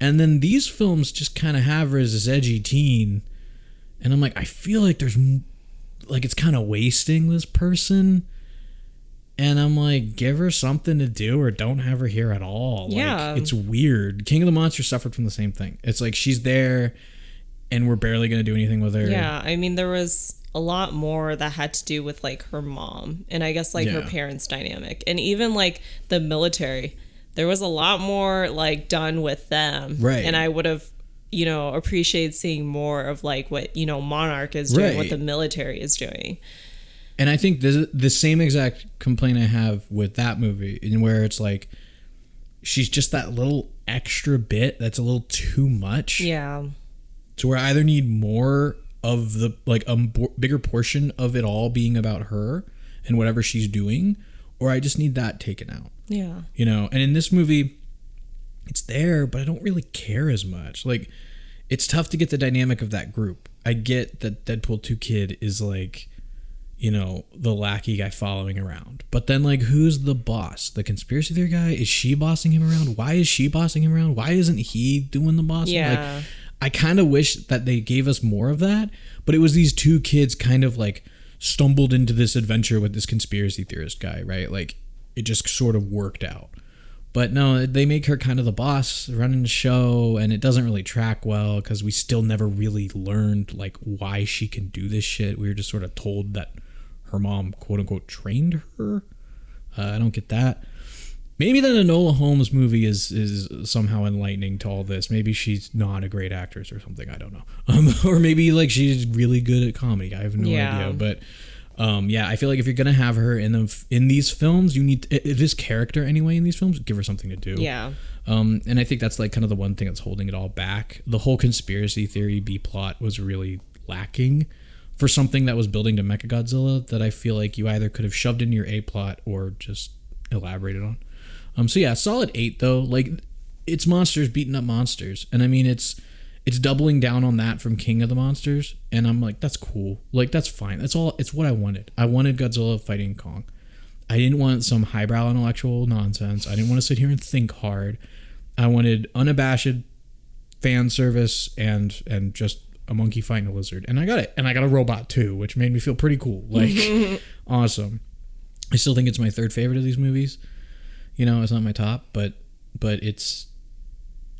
And then these films just kind of have her as this edgy teen, and I'm like, I feel like there's like it's kind of wasting this person. And I'm like, give her something to do or don't have her here at all. Yeah. Like, it's weird. King of the Monsters suffered from the same thing. It's like she's there and we're barely going to do anything with her. yeah, I mean, there was a lot more that had to do with like her mom and I guess like her parents' dynamic and even like the military. There was a lot more like done with them. Right. And I would have, you know, appreciate seeing more of like what, you know, Monarch is doing, what the military is doing. And I think this the same exact complaint I have with that movie, in where it's like she's just that little extra bit that's a little too much. Yeah. To where I either need more of the like a bigger portion of it all being about her and whatever she's doing, or I just need that taken out. Yeah. You know, and in this movie, it's there, but I don't really care as much. Like, it's tough to get the dynamic of that group. I get that Deadpool 2 kid is like, you know, the lackey guy following around. But then, like, who's the boss? The conspiracy theory guy? Is she bossing him around? Why is she bossing him around? Why isn't he doing the bossing? Yeah. Like, I kind of wish that they gave us more of that, but it was these two kids kind of like stumbled into this adventure with this conspiracy theorist guy, right? Like, it just sort of worked out. But no, they make her kind of the boss running the show, and it doesn't really track well because we still never really learned like why she can do this shit. We were just sort of told that her mom, quote unquote, trained her. Uh, I don't get that. Maybe the Enola Holmes movie is is somehow enlightening to all this. Maybe she's not a great actress or something. I don't know. Um, or maybe like she's really good at comedy. I have no Yeah. idea. But um, yeah, I feel like if you're gonna have her in the in these films, you need this character anyway in these films. Give her something to do. Yeah. Um, and I think that's like kind of the one thing that's holding it all back. The whole conspiracy theory B plot was really lacking for something that was building to Mechagodzilla. That I feel like you either could have shoved into your A plot or just elaborated on. Um, so yeah, solid eight though. Like it's monsters beating up monsters, and I mean it's it's doubling down on that from King of the Monsters, and I'm like that's cool. Like that's fine. That's all. It's what I wanted. I wanted Godzilla fighting Kong. I didn't want some highbrow intellectual nonsense. I didn't want to sit here and think hard. I wanted unabashed fan service and and just a monkey fighting a lizard, and I got it. And I got a robot too, which made me feel pretty cool. Like awesome. I still think it's my third favorite of these movies. You know, it's not my top, but but it's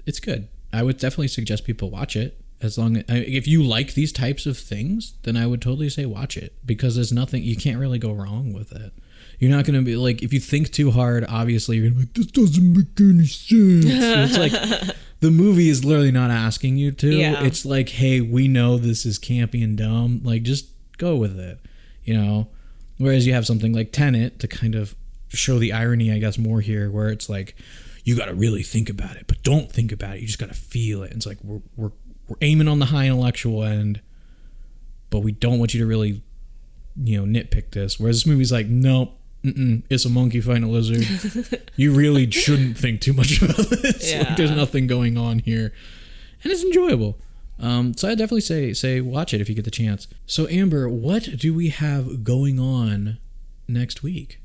it's good. I would definitely suggest people watch it. As long as if you like these types of things, then I would totally say watch it because there's nothing you can't really go wrong with it. You're not gonna be like if you think too hard. Obviously, you're gonna be like this doesn't make any sense. it's like the movie is literally not asking you to. Yeah. It's like, hey, we know this is campy and dumb. Like, just go with it. You know. Whereas you have something like Tenet to kind of show the irony, I guess, more here, where it's like you got to really think about it, but don't think about it. You just got to feel it. It's like we're we're we're aiming on the high intellectual end, but we don't want you to really, you know, nitpick this. Whereas this movie's like, nope. Mm-mm, it's a monkey fighting a lizard. you really shouldn't think too much about this. Yeah. Like, there's nothing going on here, and it's enjoyable. Um, so I definitely say say watch it if you get the chance. So Amber, what do we have going on next week?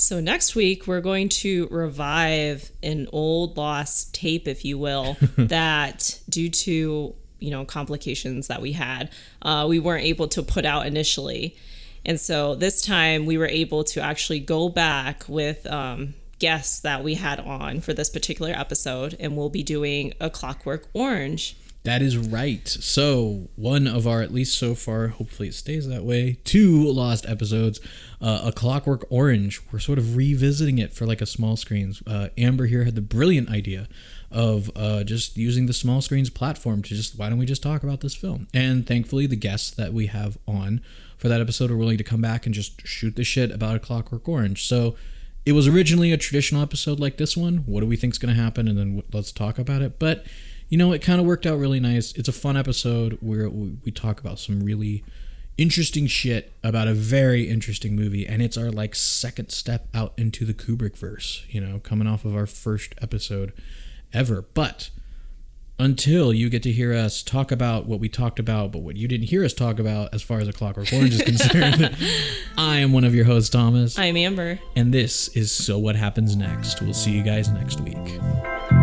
So next week we're going to revive an old lost tape, if you will, that due to you know complications that we had, uh, we weren't able to put out initially, and so this time we were able to actually go back with um, guests that we had on for this particular episode, and we'll be doing a Clockwork Orange. That is right. So, one of our, at least so far, hopefully it stays that way, two lost episodes, uh, A Clockwork Orange. We're sort of revisiting it for like a small screens. Uh, Amber here had the brilliant idea of uh, just using the small screens platform to just, why don't we just talk about this film? And thankfully, the guests that we have on for that episode are willing to come back and just shoot the shit about A Clockwork Orange. So, it was originally a traditional episode like this one. What do we think's going to happen? And then let's talk about it. But you know, it kind of worked out really nice. It's a fun episode where we, we talk about some really interesting shit about a very interesting movie, and it's our like second step out into the Kubrick verse. You know, coming off of our first episode ever. But until you get to hear us talk about what we talked about, but what you didn't hear us talk about as far as a Clockwork Orange is concerned, I am one of your hosts, Thomas. I'm Amber. And this is So What Happens Next. We'll see you guys next week.